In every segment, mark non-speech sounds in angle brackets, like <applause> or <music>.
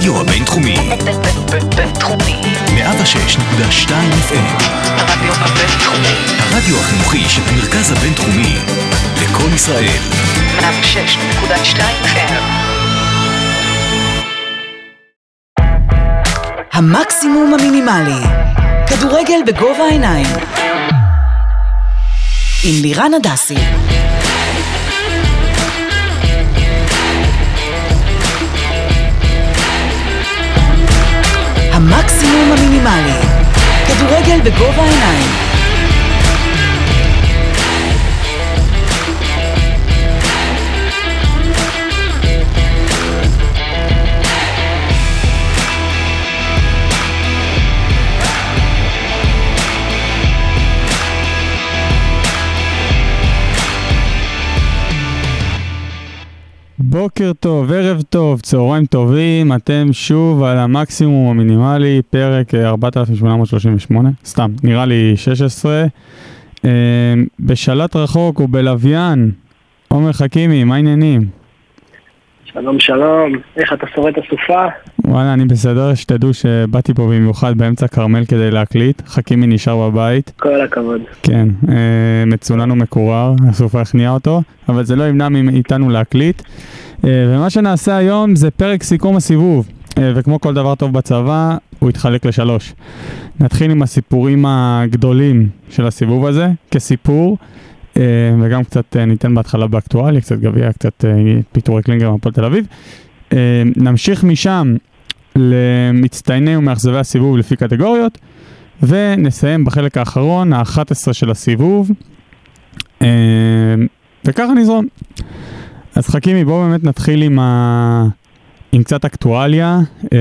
הרדיו הבינתחומי. בינתחומי. 106.2 FM. הרדיו הבינתחומי. הרדיו החינוכי של המרכז הבינתחומי. לקום ישראל. 106.2 FM. המקסימום המינימלי. כדורגל בגובה העיניים. עם לירן הדסי. המקסימום המינימלי. כדורגל בגובה העיניים. בוקר טוב, ערב טוב, צהריים טובים, אתם שוב על המקסימום המינימלי, פרק אה, 4838, סתם, נראה לי 16. אה, בשלט רחוק ובלוויין, עומר חכימי, מה העניינים? שלום שלום, איך אתה שורד את הסופה? וואלה, אני בסדר, שתדעו שבאתי פה במיוחד באמצע כרמל כדי להקליט, חכימי נשאר בבית, כל הכבוד. כן, אה, מצונן ומקורר, הסופה הכניעה אותו, אבל זה לא ימנע מאיתנו להקליט. אה, ומה שנעשה היום זה פרק סיכום הסיבוב, אה, וכמו כל דבר טוב בצבא, הוא יתחלק לשלוש. נתחיל עם הסיפורים הגדולים של הסיבוב הזה, כסיפור, וגם קצת אה, ניתן בהתחלה באקטואליה, קצת גביע, קצת אה, פיטורי קלינגר מהפועל תל אביב. אה, נמשיך משם למצטייני ומאכזבי הסיבוב לפי קטגוריות, ונסיים בחלק האחרון, ה-11 של הסיבוב, אה, וככה נזרום. אז חכימי, בואו באמת נתחיל עם, ה... עם קצת אקטואליה. אה,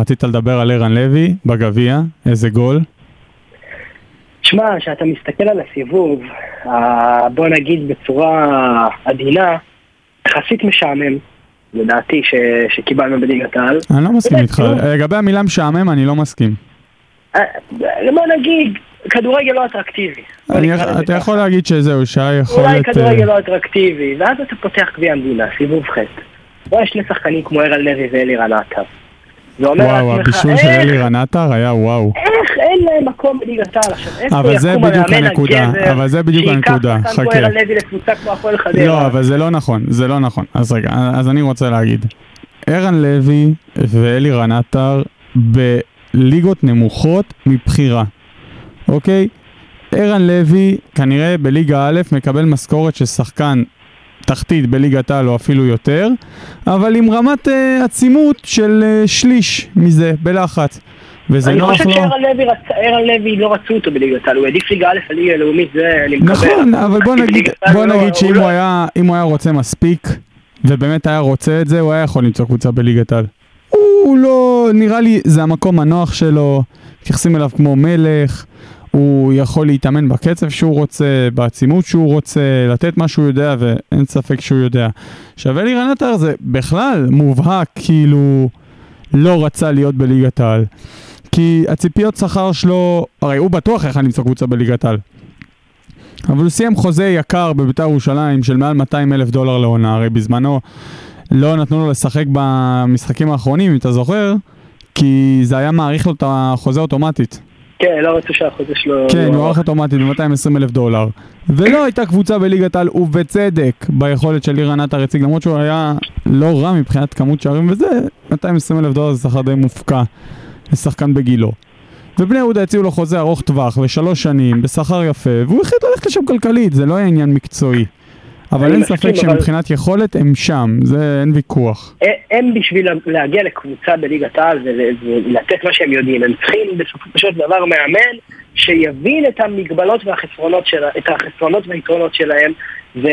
רצית לדבר על ערן לוי בגביע, איזה גול. שמע, כשאתה מסתכל על הסיבוב, אה, בוא נגיד בצורה עדינה, יחסית משעמם, לדעתי, ש... שקיבלנו בליגת העל. אני לא מסכים איתך. לגבי המילה משעמם, אני לא מסכים. אה, בוא נגיד, כדורגל לא אטרקטיבי. אני, אתה. יכול להגיד שזהו, שהיה יכול אולי. כדורגל אה, לא אטרקטיבי, ואז אתה פותח גביע המדינה, סיבוב ח'. רואה שני שחקנים כמו ערן לוי ואלירן עטר. וואו, הבישול של אלירן עטר היה וואו. אין להם מקום בליגת העל עכשיו? אבל זה בדיוק הנקודה, אבל זה בדיוק הנקודה, שייקח חכה. ערן לוי לקבוצה כמו הפועל חדרה? לא, אבל זה לא נכון, זה לא נכון. אז רגע, אז אני רוצה להגיד. ערן לוי ואלירן עטר בליגות נמוכות מבחירה, אוקיי? ערן לוי כנראה בליגה א' מקבל משכורת של שחקן תחתית בליגת העל או אפילו יותר, אבל עם רמת אה, עצימות של אה, שליש מזה, בלחץ. וזה אני נוח חושב לו. שערן לוי, רצ- ערן לוי לא רצו אותו בליגת העל, הוא העדיף ליגה א' על ליגה לאומית, זה אני מקבל. נכון, אבל בוא נגיד, בוא לא- נגיד שאם לא- הוא היה, הוא היה רוצה מספיק, ובאמת היה רוצה את זה, הוא היה יכול למצוא קבוצה בליגת העל. הוא לא, נראה לי, זה המקום הנוח שלו, מתייחסים אליו כמו מלך, הוא יכול להתאמן בקצב שהוא רוצה, בעצימות שהוא רוצה, לתת מה שהוא יודע, ואין ספק שהוא יודע. עכשיו אלירן עטר זה בכלל מובהק, כאילו, לא רצה להיות בליגת העל. כי הציפיות שכר שלו, הרי הוא בטוח יכל למצוא קבוצה בליגת העל. אבל הוא סיים חוזה יקר בביתר ירושלים של מעל 200 אלף דולר לעונה, הרי בזמנו לא נתנו לו לשחק במשחקים האחרונים, אם אתה זוכר, כי זה היה מאריך לו את החוזה אוטומטית. כן, לא רצו שהחוזה שלו... כן, הוא ערך אוטומטית ב-220 אלף דולר. ולא הייתה קבוצה בליגת העל, ובצדק, ביכולת של לירן עטר הציג, למרות שהוא היה לא רע מבחינת כמות שערים וזה, 220 אלף דולר זה שכר די מופקע לשחקן בגילו. ובני יהודה הציעו לו חוזה ארוך טווח ושלוש שנים בשכר יפה, והוא החליט ללכת לשם כלכלית, זה לא היה עניין מקצועי. אבל אין ספק אבל- שמבחינת יכולת הם שם, זה אין ויכוח. הם בשביל להגיע לקבוצה בליגת העל ול- ולתת מה שהם יודעים, הם צריכים בסופו של דבר מאמן שיבין את המגבלות והחסרונות של, את החסרונות והיתרונות שלהם ו...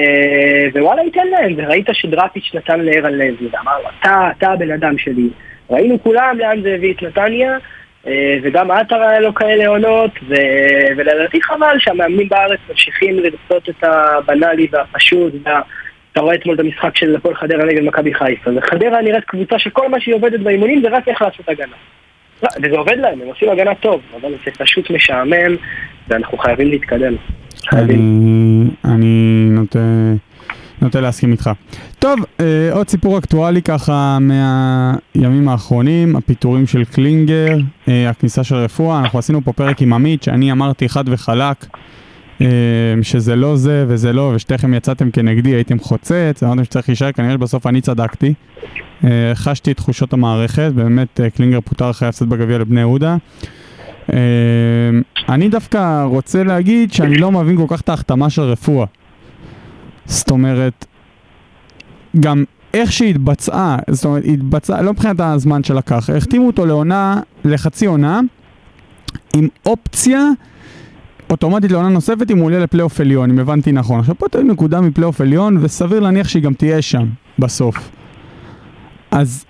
ווואלה ייתן להם, וראית שדראפיץ' נתן לערן לוי ואמר לו, אתה, אתה הבן אדם שלי. ראינו כולם לאן זה הביא את נתניה אה, וגם עטר היה לו כאלה עונות ו... ולדעתי חבל שהמאמנים בארץ ממשיכים לרצות את הבנאלי והפשוט וה... אתה רואה אתמול את המשחק של הפועל חדרה נגד מכבי חיפה. וחדרה נראית קבוצה שכל מה שהיא עובדת באימונים זה רק איך לעשות הגנה. לא, וזה עובד להם, הם עושים הגנה טוב, אבל זה פשוט משעמם, ואנחנו חייבים להתקדם. חייבים. אני, נוטה נוטה להסכים איתך. טוב, אה, עוד סיפור אקטואלי ככה מהימים האחרונים, הפיטורים של קלינגר, אה, הכניסה של רפואה, אנחנו עשינו פה פרק עם עמית, שאני אמרתי חד וחלק. אה, שזה לא זה וזה לא, ושתיכם יצאתם כנגדי, הייתם חוצץ, אמרתם שצריך להישאר, כנראה שבסוף אני צדקתי. אה, חשתי את תחושות המערכת, באמת אה, קלינגר פוטר אחרי הפסד בגביע לבני יהודה. אני דווקא רוצה להגיד שאני לא מבין כל כך את ההחתמה של רפואה. זאת אומרת, גם איך שהתבצעה, זאת אומרת, התבצעה, לא מבחינת הזמן שלקח, החתימו אותו לעונה, לחצי עונה, עם אופציה אוטומטית לעונה נוספת אם הוא עולה לפלייאוף עליון, אם הבנתי נכון. עכשיו פה תהיה נקודה מפלייאוף עליון, וסביר להניח שהיא גם תהיה שם, בסוף. אז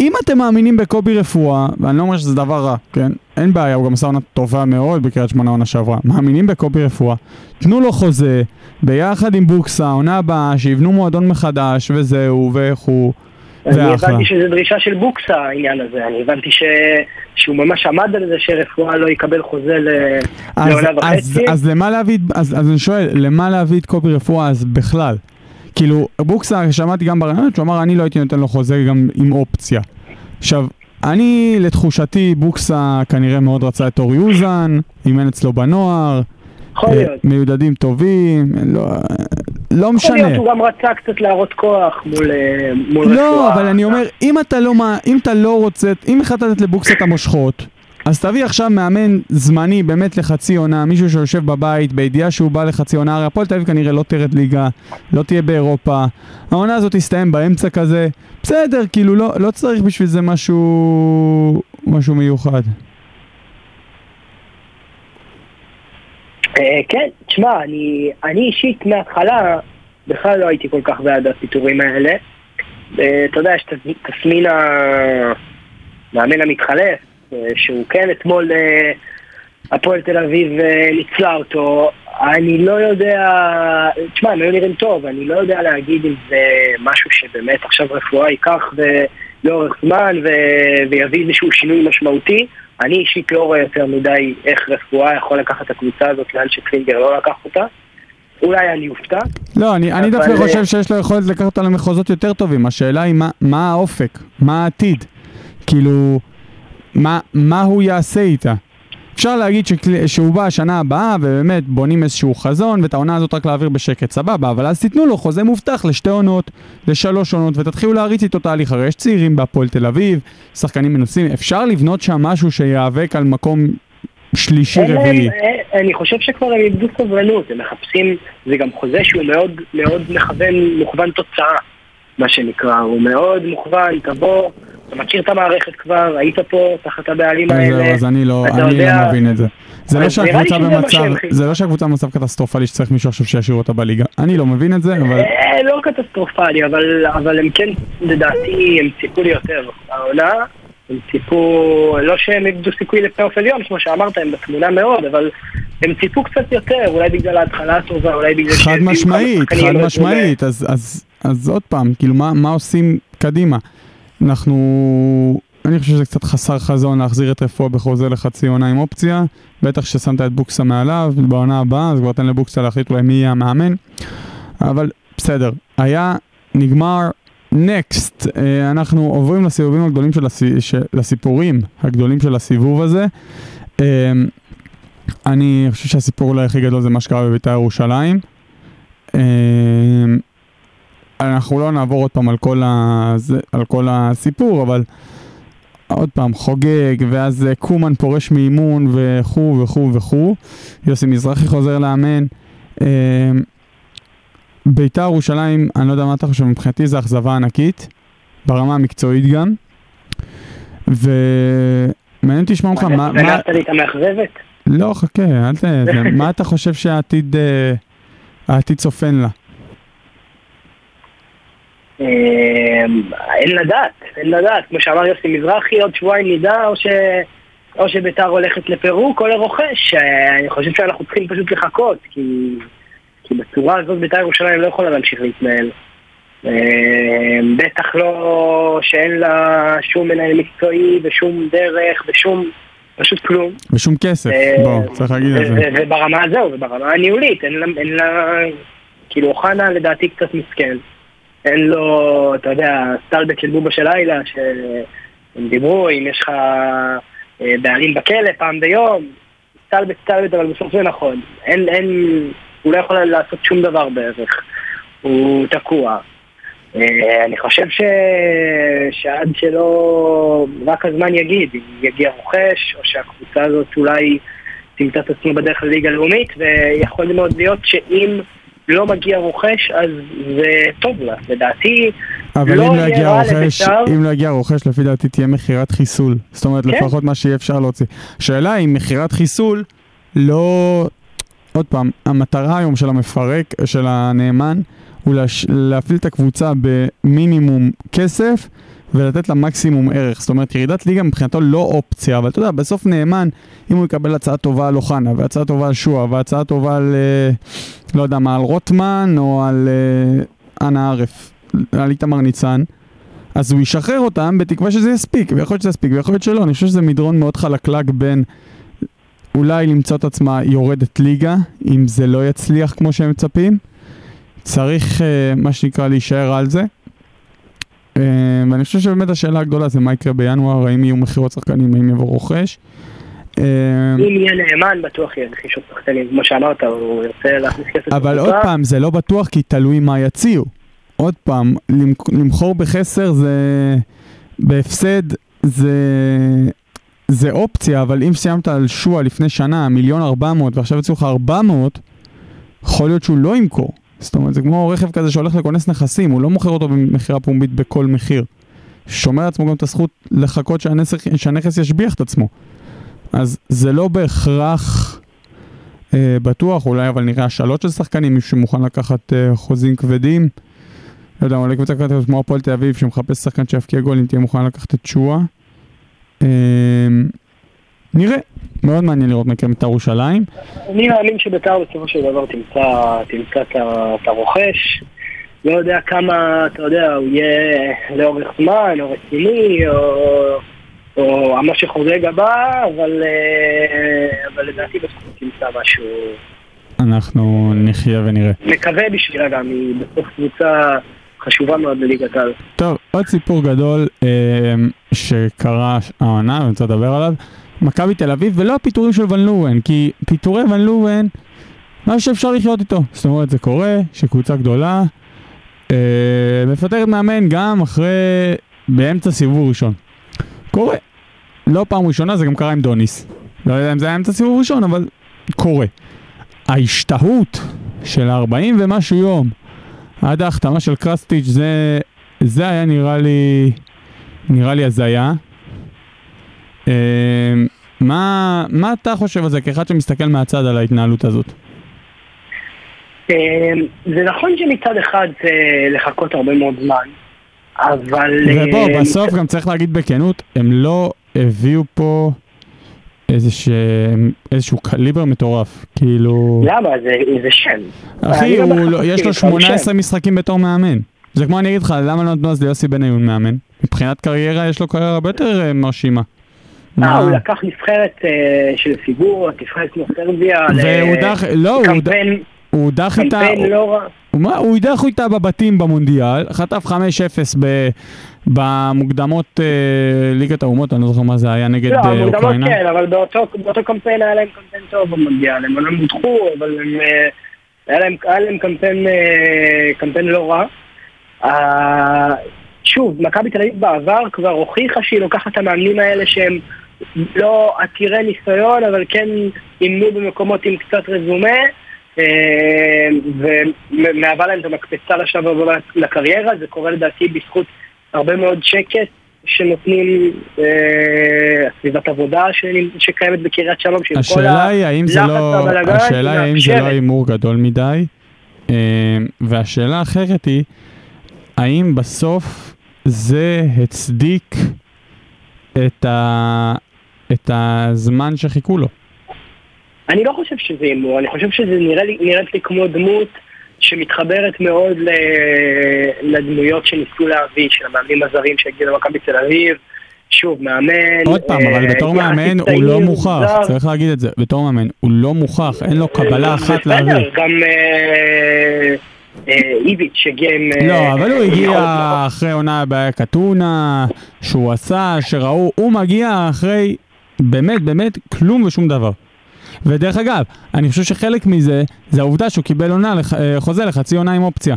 אם אתם מאמינים בקובי רפואה, ואני לא אומר שזה דבר רע, כן? אין בעיה, הוא גם עשה עונה טובה מאוד בקריית שמונה עונה שעברה. מאמינים בקובי רפואה, תנו לו חוזה, ביחד עם בוקסה, עונה הבאה, שיבנו מועדון מחדש, וזהו, הוא... אני. הבנתי שזה דרישה של בוקסה העניין הזה, אני הבנתי ש... שהוא ממש עמד על זה שרפואה לא יקבל חוזה ל... אז, לעונה אז, וחצי. אז למה להביא, אז, אז אני שואל, למה להביא את קובי רפואה אז בכלל? כאילו, בוקסה, שמעתי גם ברעיונות, שהוא אמר, אני לא הייתי נותן לו חוזה גם עם אופציה. עכשיו, אני, לתחושתי, בוקסה כנראה מאוד רצה את אורי אוזן, אימן אצלו בנוער, יכול אה, להיות. מיודדים טובים, לא, לא יכול משנה. להיות, הוא גם רצה קצת להראות כוח מול, אה, מול רפואה. לא, אבל אני אומר, אם אתה לא, אם אתה לא רוצה, אם החלטת לתת לבוקסה את המושכות, אז תביא עכשיו מאמן זמני באמת לחצי עונה, מישהו שיושב בבית בידיעה שהוא בא לחצי עונה, הרי הפועל תל אביב כנראה לא תרד ליגה, לא תהיה באירופה, העונה הזאת תסתיים באמצע כזה, בסדר, כאילו לא, לא צריך בשביל זה משהו, משהו מיוחד. אה, כן, תשמע, אני, אני אישית מההתחלה בכלל לא הייתי כל כך בעד הפיטורים האלה. אה, אתה יודע, יש תסמין המאמן המתחלף, שהוא כן אתמול אה, הפועל תל אביב אה, ניצלה אותו. אני לא יודע, תשמע, הם היו נראים טוב, אני לא יודע להגיד אם זה משהו שבאמת עכשיו רפואה ייקח לאורך זמן ו- ויביא איזשהו שינוי משמעותי. אני אישית לא רואה יותר מדי איך רפואה יכול לקחת את הקבוצה הזאת לאן שקלינגר לא לקח אותה. אולי אני אופתע. לא, אני, אני דווקא אה, חושב שיש לו יכולת לקחת אותה למחוזות יותר טובים, השאלה היא מה, מה האופק, מה העתיד, כאילו, מה, מה הוא יעשה איתה. אפשר להגיד. שהוא בא השנה הבאה ובאמת בונים איזשהו חזון ואת העונה הזאת רק להעביר בשקט, סבבה, אבל אז תיתנו לו חוזה מובטח לשתי עונות, לשלוש עונות ותתחילו להריץ איתו תהליך, הרי יש צעירים בהפועל תל אביב, שחקנים מנוסים, אפשר לבנות שם משהו שיאבק על מקום שלישי רביעי. אני חושב שכבר הם איבדו סבלנות, הם מחפשים, זה גם חוזה שהוא מאוד מאוד מכוון, מוכוון תוצאה, מה שנקרא, הוא מאוד מוכוון, תבוא, אתה מכיר את המערכת כבר, היית פה תחת הבעלים זהו, האלה, אז אני לא, אני יודע- לא מבין את זה. זה לא שהקבוצה במצב. זה לא שהקבוצה במצב קטסטרופלי שצריך מישהו עכשיו שישאיר אותה בליגה. אני לא מבין את זה, אבל אה, לא קטסטרופלי, אבל, הם כן, לדעתי, הם ציפו לי יותר. העונה, הם ציפו, לא שהם איבדו סיכוי לפלייאוף עליון, כמו שאמרת, הם בתמונה מאוד, אבל הם ציפו קצת יותר, אולי בגלל ההתחלה הטובה, אולי בגלל חד משמעית, חד. משמעית, אז, עוד פעם, כאילו מה עושים קדימה? אנחנו, אני חושב שזה קצת חסר חזון להחזיר את רפואה בחוזה לחצי עונה עם אופציה, בטח ששמת את בוקסה מעליו, בעונה הבאה, אז כבר תן לבוקסה להחליט אולי מי יהיה המאמן, אבל בסדר, היה, נגמר, נקסט, אנחנו עוברים לסיבובים הגדולים של, הסי, של לסיפורים הגדולים של הסיבוב הזה. אה, אני חושב שהסיפור אולי הכי גדול זה מה שקרה בבית"ר ירושלים. אנחנו לא נעבור עוד פעם על כל, ה... זה- על כל הסיפור, אבל עוד פעם, חוגג, ואז אה, קומן פורש מאימון וכו' וכו' וכו'. יוסי מזרחי חוזר לאמן. אה, בית"ר ירושלים, אני לא יודע מה אתה חושב, מבחינתי זה אכזבה ענקית, ברמה המקצועית גם. ומעניין אותי לשמוע ממך, מה... מה... לי את המאכזבת? לא, חכה, אל ת... <laughs> מה אתה חושב שהעתיד אה, העתיד צופן לה? אה, אין לדעת, אין לדעת. כמו שאמר יוסי מזרחי, עוד שבועיים נדע, או ש... או שביתר הולכת לפירוק או לרוכש. אני חושב שאנחנו צריכים פשוט לחכות, כי, כי בצורה הזאת ביתר ירושלים לא יכולה להמשיך להתנהל. אה, בטח לא שאין לה שום מנהל מקצועי ושום דרך ושום... פשוט כלום. ושום כסף, אה, בוא, צריך להגיד את זה. וברמה הזו, וברמה הניהולית. אין לה... כאילו אוחנה לדעתי קצת מסכן. אין לו, אתה יודע, סטלבט של בובה של לילה, שהם דיברו, אם יש לך אה, בעלים בכלא פעם ביום, סטלבט סטלבט, אבל בסוף זה נכון. אין, אין, הוא לא יכול לעשות שום דבר בערך. הוא תקוע. אה, אני חושב ש... שעד שלא... רק הזמן יגיד, אם יגיע רוכש, או שהקבוצה הזאת אולי תמצא את עצמה בדרך לליגה לאומית, ויכול מאוד להיות שאם לא מגיע רוכש, אז זה טוב לה. לדעתי, אבל לא אם לא יגיע רע רוכש, לבית"ר. אם לא יגיע רוכש, לפי דעתי תהיה מכירת חיסול. זאת אומרת, כן. לפחות מה שיהיה אפשר להוציא. השאלה אם מכירת חיסול לא... עוד פעם, המטרה היום של המפרק, של הנאמן, הוא להש... להפעיל את הקבוצה במינימום כסף ולתת לה מקסימום ערך. זאת אומרת, ירידת ליגה מבחינתו לא אופציה, אבל אתה יודע, בסוף נאמן, אם הוא יקבל הצעה טובה על אוחנה, והצעה טובה על שועה, והצעה טובה על, אה, לא יודע מה, על רוטמן, או על אה, אנה ערף, על איתמר ניצן, אז הוא ישחרר אותם בתקווה שזה יספיק, ויכול להיות שזה יספיק, ויכול להיות שלא. אני חושב שזה מדרון מאוד חלקלק בין אולי למצוא את עצמה יורדת ליגה, אם זה לא יצליח כמו שהם מצפים. צריך, אה, מה שנקרא, להישאר על זה. ואני חושב שבאמת השאלה הגדולה זה מה יקרה בינואר, האם יהיו מכירות שחקנים, האם יבוא רוכש. אה, אם יהיה נאמן, בטוח יהיה רכישות שחקנים. כמו שאמרת, הוא ירצה להכניס כסף. אבל עוד. פעם, זה לא בטוח כי תלוי מה יציעו. עוד פעם, למכור בחסר זה... בהפסד זה... זה אופציה, אבל אם סיימת על שועה לפני שנה, מיליון ארבע מאות, ועכשיו יצאו לך ארבע מאות, יכול להיות שהוא לא ימכור. זאת אומרת, זה כמו רכב כזה שהולך לכונס נכסים, הוא לא מוכר אותו במכירה פומבית בכל מחיר. שומר לעצמו גם את הזכות לחכות שהנכס, שהנכס ישביח את עצמו. אז זה לא בהכרח אה, בטוח, אולי אבל נראה השאלות של שחקנים, מישהו שמוכן לקחת אה, חוזים כבדים. לא יודע, אולי קבוצה כזאת כמו הפועל תל אביב שמחפש שחקן שיבקיע גול, אם תהיה מוכן לקחת את שואה. אה, נראה, מאוד מעניין לראות עם בית"ר ירושלים. אני מאמין שבית"ר בסופו של דבר תמצא, את את הרוכש. לא יודע כמה, אתה יודע, הוא יהיה לאורך זמן, או רציני, או, או שחוזה גבה, אבל, אה, אבל לדעתי בסוף תמצא משהו. אנחנו נחיה ונראה. מקווה בשבילה גם, היא בסוף קבוצה חשובה מאוד בליגת העל. טוב, עוד סיפור גדול אה, שקרה העונה, אני רוצה לדבר עליו. מכבי תל אביב, ולא הפיטורים של ון לואן, כי פיטורי ון לואן, משהו שאפשר לחיות איתו. זאת אומרת, זה קורה, שקבוצה גדולה אה, מפטרת מאמן גם אחרי, באמצע סיבוב ראשון. קורה. לא פעם ראשונה, זה גם קרה עם דוניס. לא יודע אם זה היה אמצע סיבוב ראשון, אבל קורה. ההשתהות של 40 ומשהו יום עד ההחתמה של קרסטיץ' זה, זה היה נראה לי, נראה לי הזיה. מה, מה אתה חושב על זה כאחד שמסתכל מהצד על ההתנהלות הזאת? אה, זה נכון שמצד אחד זה לחכות הרבה מאוד זמן, אבל... ובוא, אה, בסוף גם צריך להגיד בכנות, הם לא הביאו פה איזשה, איזשהו קליבר מטורף. כאילו... למה? זה, זה שם. אחי, לא הוא לא, יש מסכים לו איתך, הוא 18 שם. משחקים בתור מאמן. זה כמו אני אגיד לך, למה לא נתנו אז ליוסי בניון מאמן? מבחינת קריירה יש לו קריירה הרבה יותר אה, מרשימה. אה, מה? הוא לקח נבחרת אה, של פיגורות, נבחרת כמו סרביה. והוא דח, לא, הוא דח איתה, קמפיין לא. הוא הדח איתה בבתים במונדיאל, חטף 5-0 ב- במוקדמות אה, ליגת האומות, אני לא זוכר מה זה היה נגד לא, אה, המוקדמות אוקראינה. כן, אבל באותו באותו קמפיין היה להם קמפיין טוב במונדיאל. הם אומנם הודחו, אבל הם, היה להם- היה להם קמפיין קמפיין לא רע. שוב, מכבי תל אביב בעבר כבר הוכיחה שהיא לוקחת את המאמנים האלה שהם לא עתירי ניסיון, אבל כן אימנו במקומות עם קצת רזומה, אה, ומהווה להם את המקפצה לשלב הבא לקריירה, זה קורה לדעתי בזכות הרבה מאוד שקט שנותנים אה, סביבת עבודה שנ- שקיימת בקריית שלום, שעם כל הלחץ לא, והבלגן, השאלה היא האם זה לא. הימור גדול מדי, אה, והשאלה האחרת היא, האם בסוף זה הצדיק את, ה, את הזמן שחיכו לו? אני לא חושב שזה הימור, אני חושב שזה נראה לי, נראית לי כמו דמות שמתחברת מאוד ל... לדמויות שניסו להביא, של המאמנים הזרים שהגיעו למכבי תל אביב. שוב, מאמן... עוד פעם, אבל אה, בתור מאמן הוא לא מוכח. צריך להגיד את זה, בתור מאמן הוא לא מוכח, אין לו קבלה אחת בסדר, להביא. גם, אה, אה, איביץ' הגיע עם... אה, לא, אבל הוא הגיע אחרי עונה אתונה, שהוא עשה, שראו, הוא מגיע אחרי באמת באמת כלום ושום דבר. ודרך אגב, אני חושב שחלק מזה, זה העובדה שהוא קיבל עונה, אה, חוזה לחצי עונה עם אופציה.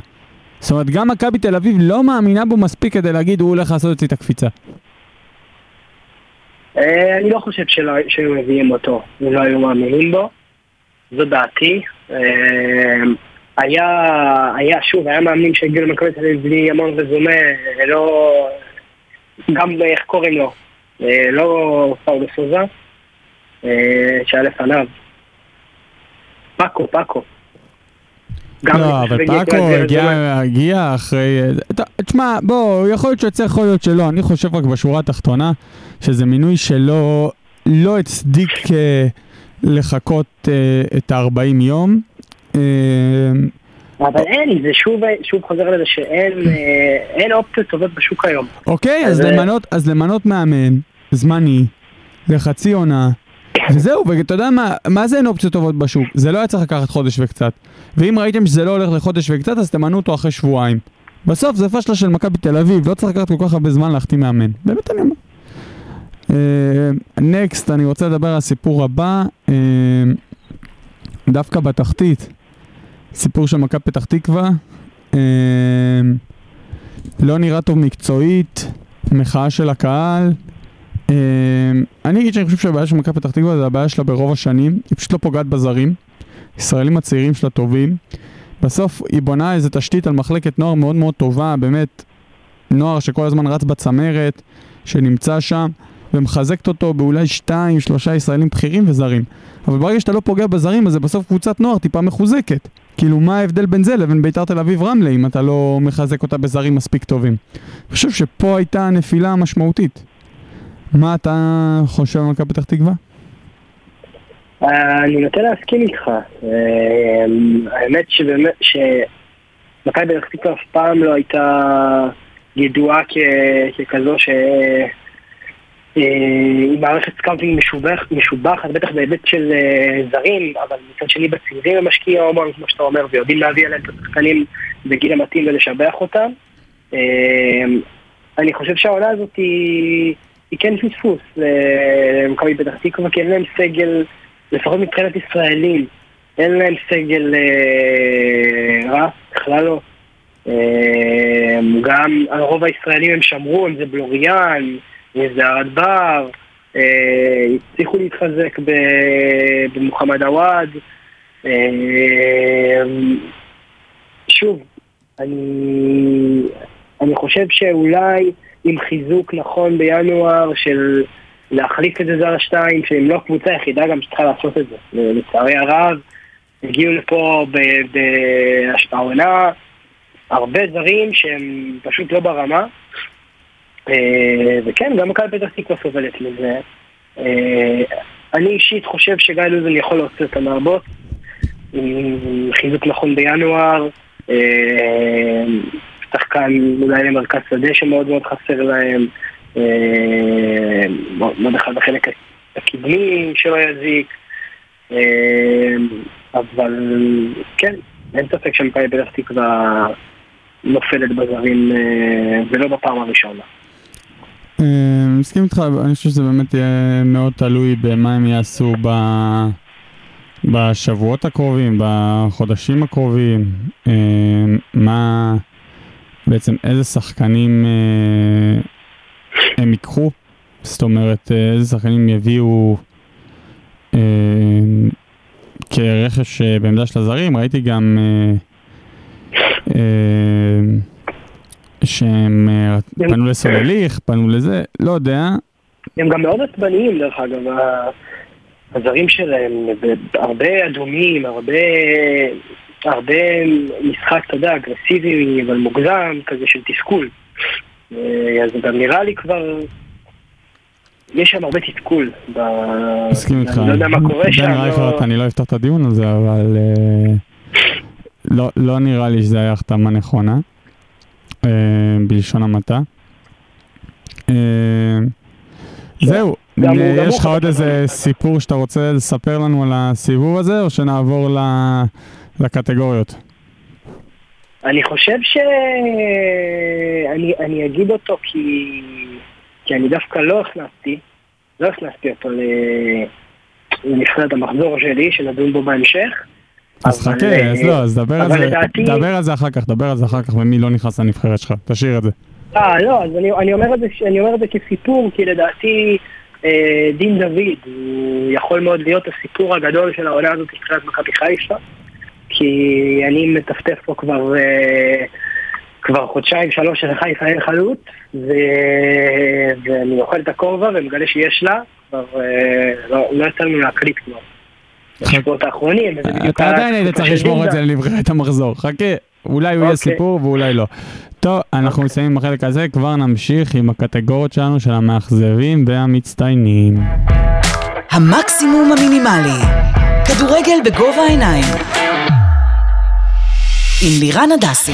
זאת אומרת, גם מכבי תל אביב לא מאמינה בו מספיק כדי להגיד, הוא הולך לעשות אצלי את הקפיצה. אה, אני לא חושב שהיו מביאים אותו, אם לא היו מאמינים בו. זו דעתי. אה, היה, היה, שוב, היה מאמנים שהגיעו למכבי תל אביב בלי המון רזומה, אה, לא... גם, אה, איך קוראים לו? אה, לא פאולו סוזה, אה, שהיה לפניו. פאקו, פאקו. לא, אבל פאקו הגיע, אחרי... אתה- תשמע, בוא, יכול להיות שיוצא, יכול להיות שלא. אני חושב רק בשורה התחתונה, שזה מינוי שלא לא הצדיק אה, לחכות אה, את ה-40 יום. אה, אבל אין, זה שוב, שוב חוזר לזה שאין אה, אופציות טובות בשוק היום. אוקיי, אז אז, אה, למנות, אז למנות מאמן זמני לחצי עונה, וזהו, ואתה יודע מה, מה זה אין אופציות טובות בשוק? זה לא היה צריך לקחת חודש וקצת. ואם ראיתם שזה לא הולך לחודש וקצת, אז תמנו אותו אחרי שבועיים. בסוף זה פשלה של מכבי תל אביב, לא צריך לקחת כל כך הרבה זמן להחתים מאמן. באמת אני אומר. נקסט, אני רוצה לדבר על הסיפור הבא, אה, דווקא בתחתית, סיפור של מכבי פתח תקווה. אה, לא נראה טוב מקצועית, מחאה של הקהל. אה, אני אגיד שאני חושב שהבעיה של מכבי פתח תקווה זה הבעיה שלה ברוב השנים, היא פשוט לא פוגעת בזרים. ישראלים הצעירים שלה טובים. בסוף היא בונה איזה תשתית על מחלקת נוער מאוד מאוד טובה, באמת נוער שכל הזמן רץ בצמרת, שנמצא שם, ומחזקת אותו באולי שתיים, שלושה ישראלים בכירים וזרים. אבל ברגע שאתה לא פוגע בזרים, אז זה בסוף קבוצת נוער טיפה מחוזקת. כאילו, מה ההבדל בין זה לבין ביתר תל אביב רמלה, אם אתה לא מחזק אותה בזרים מספיק טובים? אני חושב שפה הייתה הנפילה המשמעותית. מה אתה חושב על מכבי פתח תקווה? אני נוטה להסכים איתך. אה, האמת שבאמת, שמכבי פתח תקווה אף פעם לא הייתה ידועה ככזו ש... אה, עם מערכת סקאוטינג משובח, משובחת, בטח בהיבט של אה, זרים, אבל מצד שני בצעירים הם משקיעים המון, כמו שאתה אומר, ויודעים להביא אליהם את השחקנים בגיל המתאים ולהשביח אותם. אה, אני חושב שהעונה הזאת היא, היא כן פספוס אה, למכבי פתח תקווה, כי אין להם סגל, לפחות מבחינת ישראלים, אין להם סגל אה, רע, בכלל לא. אה, גם על רוב הישראלים הם שמרו, אם זה בלוריאן, זה ארד בר, אה, הצליחו להתחזק במוחמד עוואד. אה, שוב, אני, חושב שאולי עם חיזוק נכון בינואר של להחליף את זה זר השתיים, שהם לא הקבוצה היחידה גם שצריכה לעשות את זה. לצערי הרב, הגיעו לפה ב- בהעונה הרבה זרים שהם פשוט לא ברמה. אה, וכן, גם מכבי פתח תקווה סובלת מזה. אה, אני אישית חושב שגיא לוזון יכול להוציא אותה מהבוט. עם חיזוק נכון בינואר. אה, שחקן אולי למרכז שדה שמאוד מאוד חסר להם. מאוד אחד בחלק הקדמי שלא יזיק. אבל כן, אין ספק שמכבי פתח תקווה נופלת בזרים ולא בפעם הראשונה. אה, מסכים איתך, אני חושב שזה באמת יהיה מאוד תלוי במה הם יעשו ב... בשבועות הקרובים, בחודשים הקרובים, אה, מה, בעצם איזה שחקנים אה, הם ייקחו, זאת אומרת אה, איזה שחקנים יביאו אה, כרכש אה, בעמדה של הזרים, ראיתי גם שהם אה, פנו לסולליך, פנו לזה, לא יודע, הם גם מאוד עצבניים דרך אגב, הזרים שלהם, הרבה אדומים, הרבה, הרבה משחק, אתה יודע, אגרסיבי, אבל מוגזם, כזה של תסכול. אה, אז גם נראה לי כבר, יש שם הרבה תסכול. מסכים איתך. אני לא יודע מה קורה שם. בן לא- רייכרד, אני לא אפתח את הדיון הזה, אבל אה, לא- לא נראה לי שזה היה החתמה נכונה, אה, בלשון המעטה. אה, זהו, אה, יש לך עוד איזה. סיפור שאתה רוצה לספר לנו על הסיבוב הזה, או שנעבור ל- לקטגוריות? אני חושב ש... אני, אני אגיד אותו כי... כי אני דווקא לא הכנסתי, לא הכנסתי אותו ל... לנבחרת המחזור שלי, שנדון בו בהמשך. אז חכה, אה, אז לא, אז דבר על זה, לדעתי- דבר על זה אחר כך, דבר על זה אחר כך, ומי לא נכנס לנבחרת שלך, תשאיר את זה. אה, לא, אז אני, אני, אומר את זה, אני אומר את זה כסיפור, כי לדעתי אה, דין דוד, הוא יכול מאוד להיות הסיפור הגדול של העונה הזאת מבחינת מכבי חיפה, כי אני מטפטף פה כבר, אה, כבר חודשיים, שלוש שלחיפה אין חלוץ, ו... ואני אוכל את הכובע ומגלה שיש לה, כבר לא, לא יצא לנו להקליט כבר. בשבועות האחרונים, וזה בדיוק אתה עדיין היית צריך לשמור את. זה לנבחרת המחזור, חכה, אולי הוא יהיה אוקיי. סיפור ואולי לא. טוב, אנחנו מסיימים בחלק הזה, כבר נמשיך עם הקטגוריות שלנו של המאכזבים והמצטיינים. המקסימום המינימלי. כדורגל בגובה העיניים. עם לירן הדסי.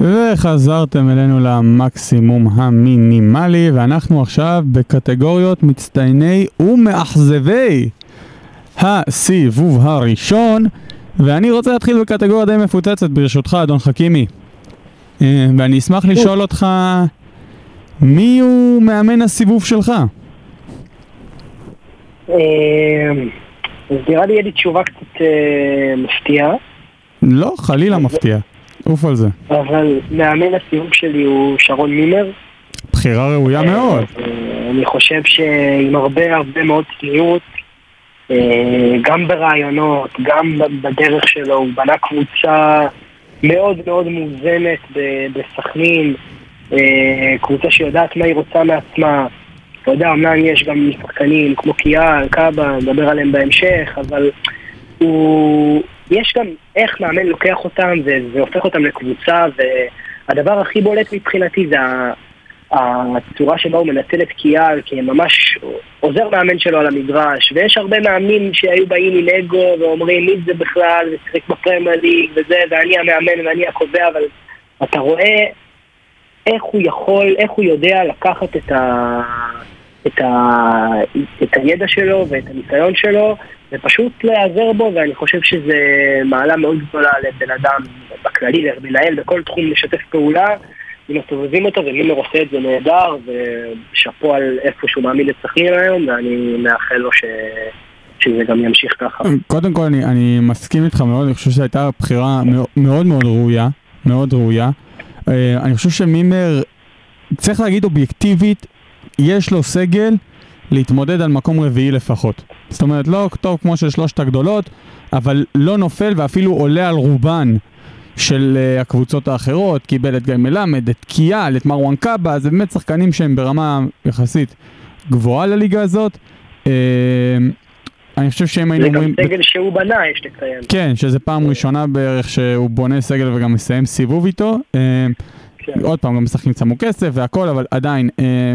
וחזרתם אלינו למקסימום המינימלי, ואנחנו עכשיו בקטגוריות מצטייני ומאכזבי הסיבוב הראשון, ואני רוצה להתחיל בקטגוריה די מפוצצת ברשותך, אדון חכימי. אה, ואני אשמח לשאול אותך, מי הוא מאמן הסיבוב שלך? אה, אז נראה לי יהיה לי תשובה קצת אה, מפתיעה, לא, חלילה מפתיע. עוף על זה. אבל מאמן הסיבוב שלי הוא שרון מימר. בחירה ראויה מאוד. אה, אני חושב שעם הרבה הרבה מאוד צניעות, אה, גם ברעיונות, גם בדרך שלו, הוא בנה קבוצה מאוד מאוד מאוזנת בסכנין, אה, קבוצה שיודעת מה היא רוצה מעצמה. אתה יודע, אמנם יש גם שחקנים כמו קיאל, קאבה, נדבר עליהם בהמשך, אבל הוא... יש גם איך מאמן לוקח אותם והופך אותם לקבוצה, והדבר הכי בולט מבחינתי זה הצורה שבה הוא מנצל את קיאל כממש עוזר מאמן שלו על המגרש, ויש הרבה מאמנים שהיו באים עם אגו ואומרים מי זה בכלל, ושיחק בפרמייר ליג וזה, ואני המאמן ואני הקובע, אבל אתה רואה איך הוא יכול, איך הוא יודע לקחת את, ה, את, ה, את הידע שלו ואת הניסיון שלו, ופשוט להיעזר בו, ואני חושב שזה מעלה מאוד גדולה לבן אדם בכללי, למנהל בכל תחום לשתף פעולה. אם מסובבים אותו, ומימר עושה את זה נהדר, ושאפו על איפה שהוא מעמיד את סכנין היום, ואני מאחל לו ש... שזה גם ימשיך ככה. קודם כל אני, אני מסכים איתך מאוד, אני חושב שהייתה בחירה מאו- מאוד מאוד ראויה, מאוד ראויה. אה, אני חושב שמימר, צריך להגיד אובייקטיבית, יש לו סגל להתמודד על מקום רביעי לפחות. זאת אומרת, לא טוב כמו של שלושת הגדולות, אבל לא נופל ואפילו עולה על רובן של אה, הקבוצות האחרות, קיבל את גיא מלמד, את קיאל, את מרואן קאבה, זה באמת שחקנים שהם ברמה יחסית גבוהה לליגה הזאת. אה, אני חושב שאם היינו זה גם אומרים... סגל שהוא בנה, יש לציין. כן, שזה פעם ראשונה בערך שהוא בונה סגל וגם מסיים סיבוב איתו. אה, כן. עוד פעם, גם משחקים שמו כסף והכל, אבל עדיין, אה,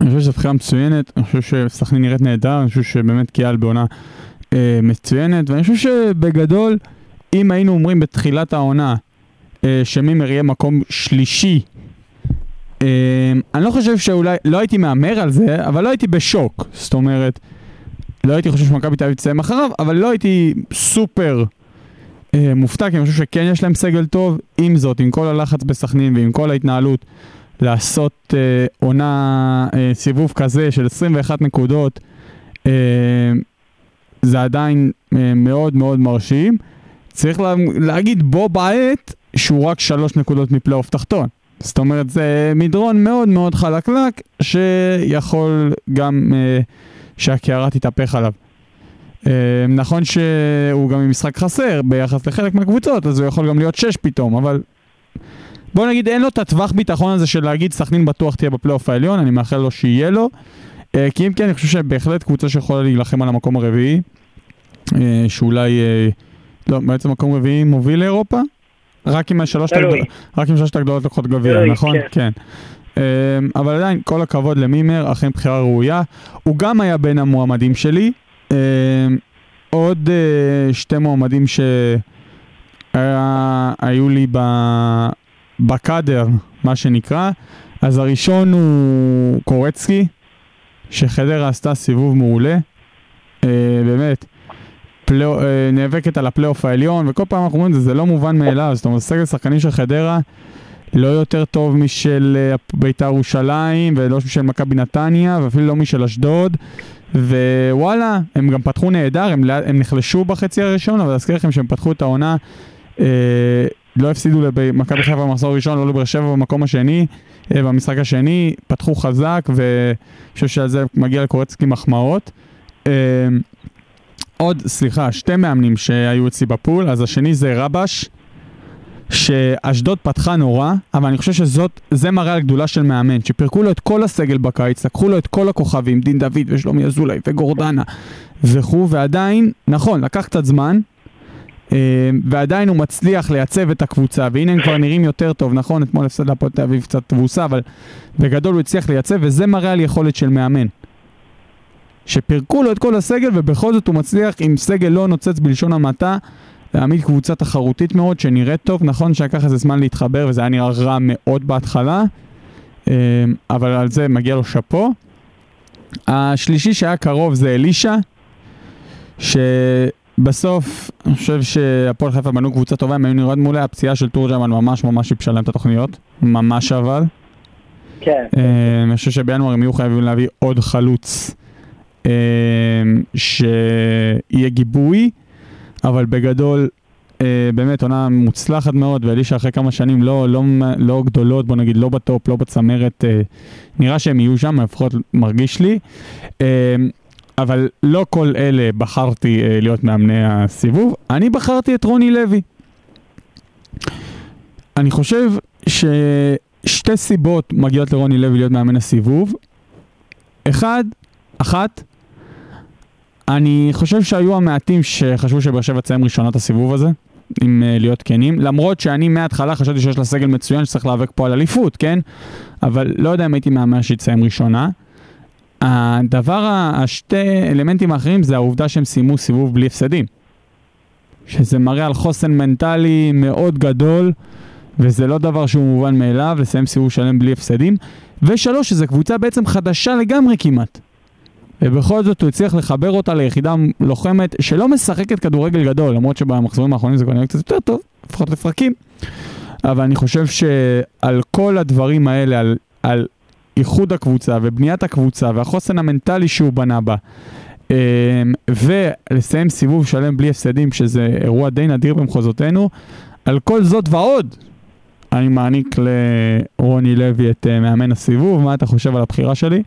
אני חושב שזו בחירה מצוינת, אני חושב שסכנין נראית נהדר, אני חושב שבאמת קיאל בעונה אה, מצוינת, ואני חושב שבגדול, אם היינו אומרים בתחילת העונה אה, שמימר יהיה מקום שלישי, אה, אני לא חושב שאולי, לא הייתי מהמר על זה, אבל לא הייתי בשוק, זאת אומרת, לא הייתי חושב שמכבי תל אביב תסיים אחריו, אבל לא הייתי סופר מופתע, כי אני חושב שכן יש להם סגל טוב, עם זאת, עם כל הלחץ בסכנין ועם כל ההתנהלות, לעשות אה, עונה, אה, סיבוב כזה של 21 נקודות, אה, זה עדיין אה, מאוד מאוד מרשים. צריך לה, להגיד בו בעת שהוא רק שלוש נקודות מפלייאוף תחתון. זאת אומרת, זה מדרון מאוד מאוד חלקלק, שיכול גם אה, שהקערה תתהפך עליו. אה, נכון שהוא גם עם משחק חסר ביחס לחלק מהקבוצות, אז הוא יכול גם להיות שש פתאום, אבל בוא נגיד אין לו את הטווח ביטחון הזה של להגיד סכנין בטוח תהיה בפלייאוף העליון, אני מאחל לו שיהיה לו. אה, כי אם כן, אני חושב שבהחלט קבוצה שיכולה להילחם על המקום הרביעי, אה, שאולי, לא, בעצם מקום רביעי מוביל לאירופה? רק עם השלושת. הגדולות, הגדולות לוקחות גביע, נכון? כן. כן. אבל עדיין, כל הכבוד למימר, אכן בחירה ראויה. הוא גם היה בין המועמדים שלי. אה, עוד אה, שתי מועמדים שהיו לי ב- בקאדר, מה שנקרא. אז הראשון הוא קורצקי, שחדרה עשתה סיבוב מעולה. אה, באמת, פלא- אה, נאבקת על הפלייאוף העליון, וכל פעם אנחנו אומרים את זה, זה לא מובן מאליו, זאת אומרת, סגל שחקנים של חדרה לא יותר טוב משל אה, בית"ר ירושלים, ולא של מכבי נתניה, ואפילו לא משל אשדוד, ווואלה, הם גם פתחו נהדר, הם, הם נחלשו בחצי הראשון, אבל להזכיר לכם שהם פתחו את העונה, אה, לא הפסידו למכבי חיפה במחזור הראשון, לא לבאר שבע במקום השני, אה, במשחק השני, פתחו חזק, ואני חושב שעל זה מגיע לקורצקי מחמאות. אה, עוד, סליחה, שתי מאמנים שהיו אצלי בפול, אז השני זה רבש, שאשדוד פתחה נורא, אבל אני חושב שזאת, זה מראה על גדולה של מאמן, שפירקו לו את כל הסגל בקיץ, לקחו לו את כל הכוכבים, דין דוד ושלומי אזולאי וגורדנה וכו', ועדיין, נכון, לקח קצת זמן, אה, ועדיין הוא מצליח לייצב את הקבוצה, והנה הם כבר נראים יותר טוב, נכון, אתמול הפסד להפועל תל אביב קצת תבוסה, אבל בגדול הוא הצליח לייצב, וזה מראה על יכולת של מאמן. שפירקו לו את כל הסגל ובכל זאת הוא מצליח עם סגל לא נוצץ בלשון המעטה להעמיד קבוצה תחרותית מאוד שנראית טוב, נכון שלקח איזה זמן להתחבר וזה היה נראה רע מאוד בהתחלה, אה, אבל על זה מגיע לו שאפו. השלישי שהיה קרוב זה אלישע, שבסוף אני חושב שהפועל חיפה בנו קבוצה טובה, הם היו נראות מולה, הפציעה של תורג'מן ממש ממש שיבשה להם את התוכניות, ממש אבל. כן. אה, אני חושב שבינואר הם יהיו חייבים להביא עוד חלוץ אה, שיהיה גיבוי, אבל בגדול אה, באמת עונה מוצלחת מאוד, ואלישע אחרי כמה שנים לא, לא, לא גדולות, בוא נגיד לא בטופ, לא בצמרת, אה, נראה שהם יהיו שם, לפחות מרגיש לי. אה, אבל לא כל אלה בחרתי אה, להיות מאמני הסיבוב, אני בחרתי את רוני לוי. אני חושב ששתי סיבות מגיעות לרוני לוי להיות מאמן הסיבוב. אחד, אחת, אני חושב שהיו המעטים שחשבו שבאר שבע תסיים ראשונת הסיבוב הזה, אם uh, להיות כנים, למרות שאני מההתחלה חשבתי שיש לה סגל מצוין שצריך להיאבק פה על אליפות, כן? אבל לא יודע אם הייתי מהמר שהיא תסיים ראשונה. הדבר, השתי אלמנטים האחרים זה העובדה שהם סיימו סיבוב בלי הפסדים. שזה מראה על חוסן מנטלי מאוד גדול, וזה לא דבר שהוא מובן מאליו, לסיים סיבוב שלם בלי הפסדים. ושלוש, שזו קבוצה בעצם חדשה לגמרי כמעט. ובכל זאת הוא הצליח לחבר אותה ליחידה לוחמת שלא משחקת כדורגל גדול, למרות שבמחזורים האחרונים זה כבר נראה קצת יותר טוב, לפחות לפרקים. אבל אני חושב שעל כל הדברים האלה, על, על איחוד הקבוצה ובניית הקבוצה והחוסן המנטלי שהוא בנה בה, אמ, ולסיים סיבוב שלם בלי הפסדים, שזה אירוע די נדיר במחוזותינו, על כל זאת ועוד, אני מעניק לרוני לוי את אה, מאמן הסיבוב, מה אתה חושב על הבחירה שלי?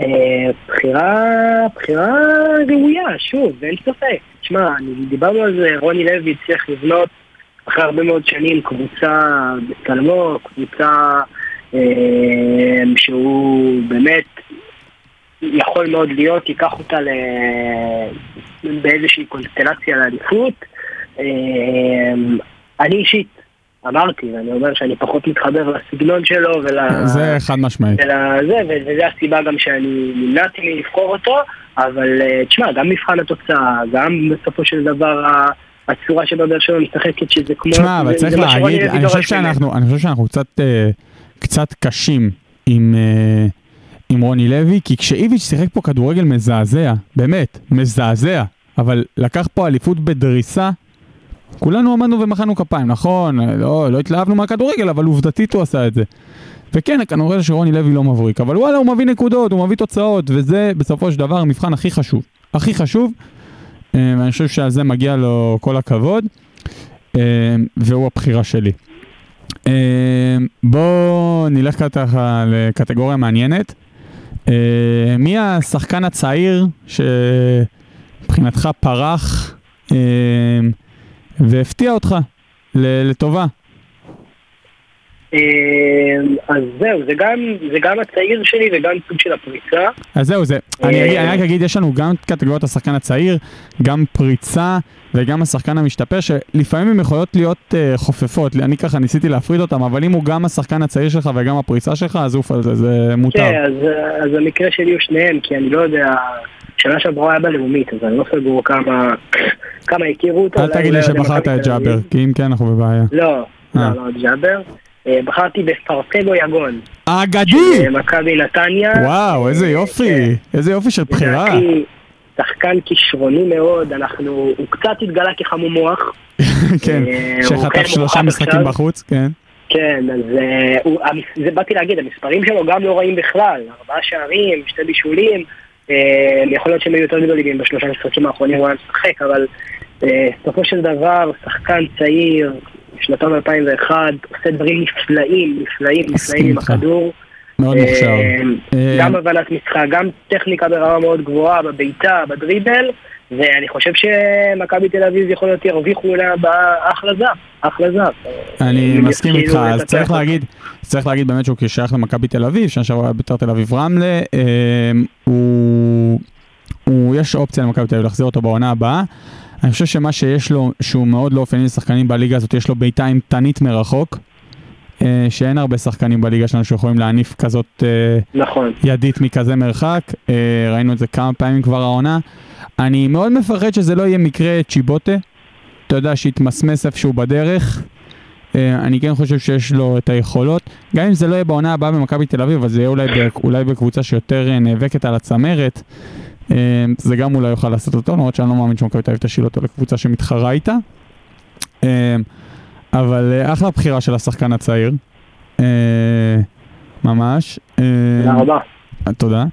אה, בחירה, בחירה ראויה, שוב, אין ספק. תשמע, דיברנו על זה, רוני לוי הצליח לבנות אחרי הרבה מאוד שנים קבוצה בצלמו, קבוצה אה, שהוא באמת יכול מאוד להיות, ייקח אותה. באיזושהי קונסטלציה לאליפות. אה, אני אישית אמרתי, ואני אומר שאני פחות מתחבר לסגנון שלו ול... זה חד משמעית. אלא זה, ו- וזה הסיבה גם שאני נמנעתי מלבחור אותו, אבל אה, תשמע, גם מבחן התוצאה, גם בסופו של דבר הצורה שבה באר שבע משחקת, שזה כמו... תשמע, אבל צריך להגיד, אני חושב. שאנחנו, אני חושב שאנחנו קצת, אה, קצת קשים עם, אה, עם רוני לוי, כי כשאיביץ' שיחק פה כדורגל מזעזע, באמת, מזעזע, אבל לקח פה אליפות בדריסה, כולנו עמדנו ומחאנו כפיים, נכון, לא, לא התלהבנו מהכדורגל, אבל עובדתית הוא עשה את זה. וכן, כנראה שרוני לוי לא מבריק, אבל וואלה, הוא מביא נקודות, הוא מביא תוצאות, וזה בסופו של דבר המבחן הכי חשוב. הכי חשוב, אה, ואני חושב שעל זה מגיע לו כל הכבוד, אה, והוא הבחירה שלי. אה, בואו נלך ככה לקטגוריה מעניינת. מי השחקן הצעיר שמבחינתך פרח והפתיע אותך לטובה? אה, אז זהו, זה גם, זה גם הצעיר שלי וגם סוג של הפריצה. אז זהו זה, אני, אני רק אגיד, יש לנו גם את קטגוריית השחקן הצעיר, גם פריצה וגם השחקן המשתפר, שלפעמים הן יכולות להיות uh, חופפות, אני ככה ניסיתי להפריד אותם, אבל אם הוא גם השחקן הצעיר שלך וגם הפריצה שלך, אז עוף על זה, זה מותר. כן, אז, אז המקרה שלי הוא שניהם, כי אני לא יודע, שנה שעברה היה בלאומית, אז אני לא סגור כמה, כמה הכירו אותו. אל תגיד לי שבחרת את. ג'אבר, כי אם כן אנחנו בבעיה. לא, אה. לא, לא, ג'אבר. אה, בחרתי בפרטגו יגון. אגדי! של מכבי נתניה. וואו, איזה יופי, איזה יופי של בחירה. שחקן כישרוני מאוד, אנחנו, הוא קצת התגלה כחמום מוח. <laughs> כן, אה, שחטף כן שלושה משחקים. בחוץ, כן. כן, אז אה, הוא, זה באתי להגיד, המספרים שלו גם לא רעים בכלל, ארבעה שערים, שתי בישולים, אה, יכול להיות שהם היו יותר גדולים בשלושה משחקים האחרונים הוא היה משחק, אבל אה, בסופו של דבר, שחקן צעיר, שנתון 2001, עושה דברים נפלאים, נפלאים, נפלאים עם. הכדור. מאוד אה, מוכשר. אה, גם הבנת משחק, גם טכניקה ברמה מאוד גבוהה, בבעיטה, בדריבל, ואני חושב שמכבי תל אביב יכול להיות ירוויחו עליה אחלה זר, אחלה זר. אני מסכים איתך, אז צריך. להגיד, צריך להגיד באמת שהוא כשייך למכבי תל אביב, שנה שעברה היה בית"ר תל אביב רמלה, אה, הוא, הוא, יש אופציה למכבי תל אביב להחזיר אותו בעונה הבאה. אני חושב שמה שיש לו, שהוא מאוד לא אופייני לשחקנים בליגה הזאת, יש לו בעיטה אימתנית מרחוק, אה, שאין הרבה שחקנים בליגה שלנו שיכולים להניף כזאת אה, נכון. ידית מכזה מרחק, אה, ראינו את זה כמה פעמים כבר העונה. אני מאוד מפחד שזה לא יהיה מקרה צ'יבוטה, אתה יודע, שיתמסמס איפשהו בדרך. אה, אני כן חושב שיש לו את היכולות, גם אם זה לא יהיה בעונה הבאה במכבי תל אביב, אז זה יהיה אולי, ב- אולי בקבוצה שיותר אה, נאבקת על הצמרת. אה, זה גם אולי יוכל לעשות אותו, למרות שאני לא מאמין שמכבי תל אביב תשאיל אותו לקבוצה שמתחרה איתה. אבל אחלה בחירה של השחקן הצעיר. ממש. תודה רבה. תודה.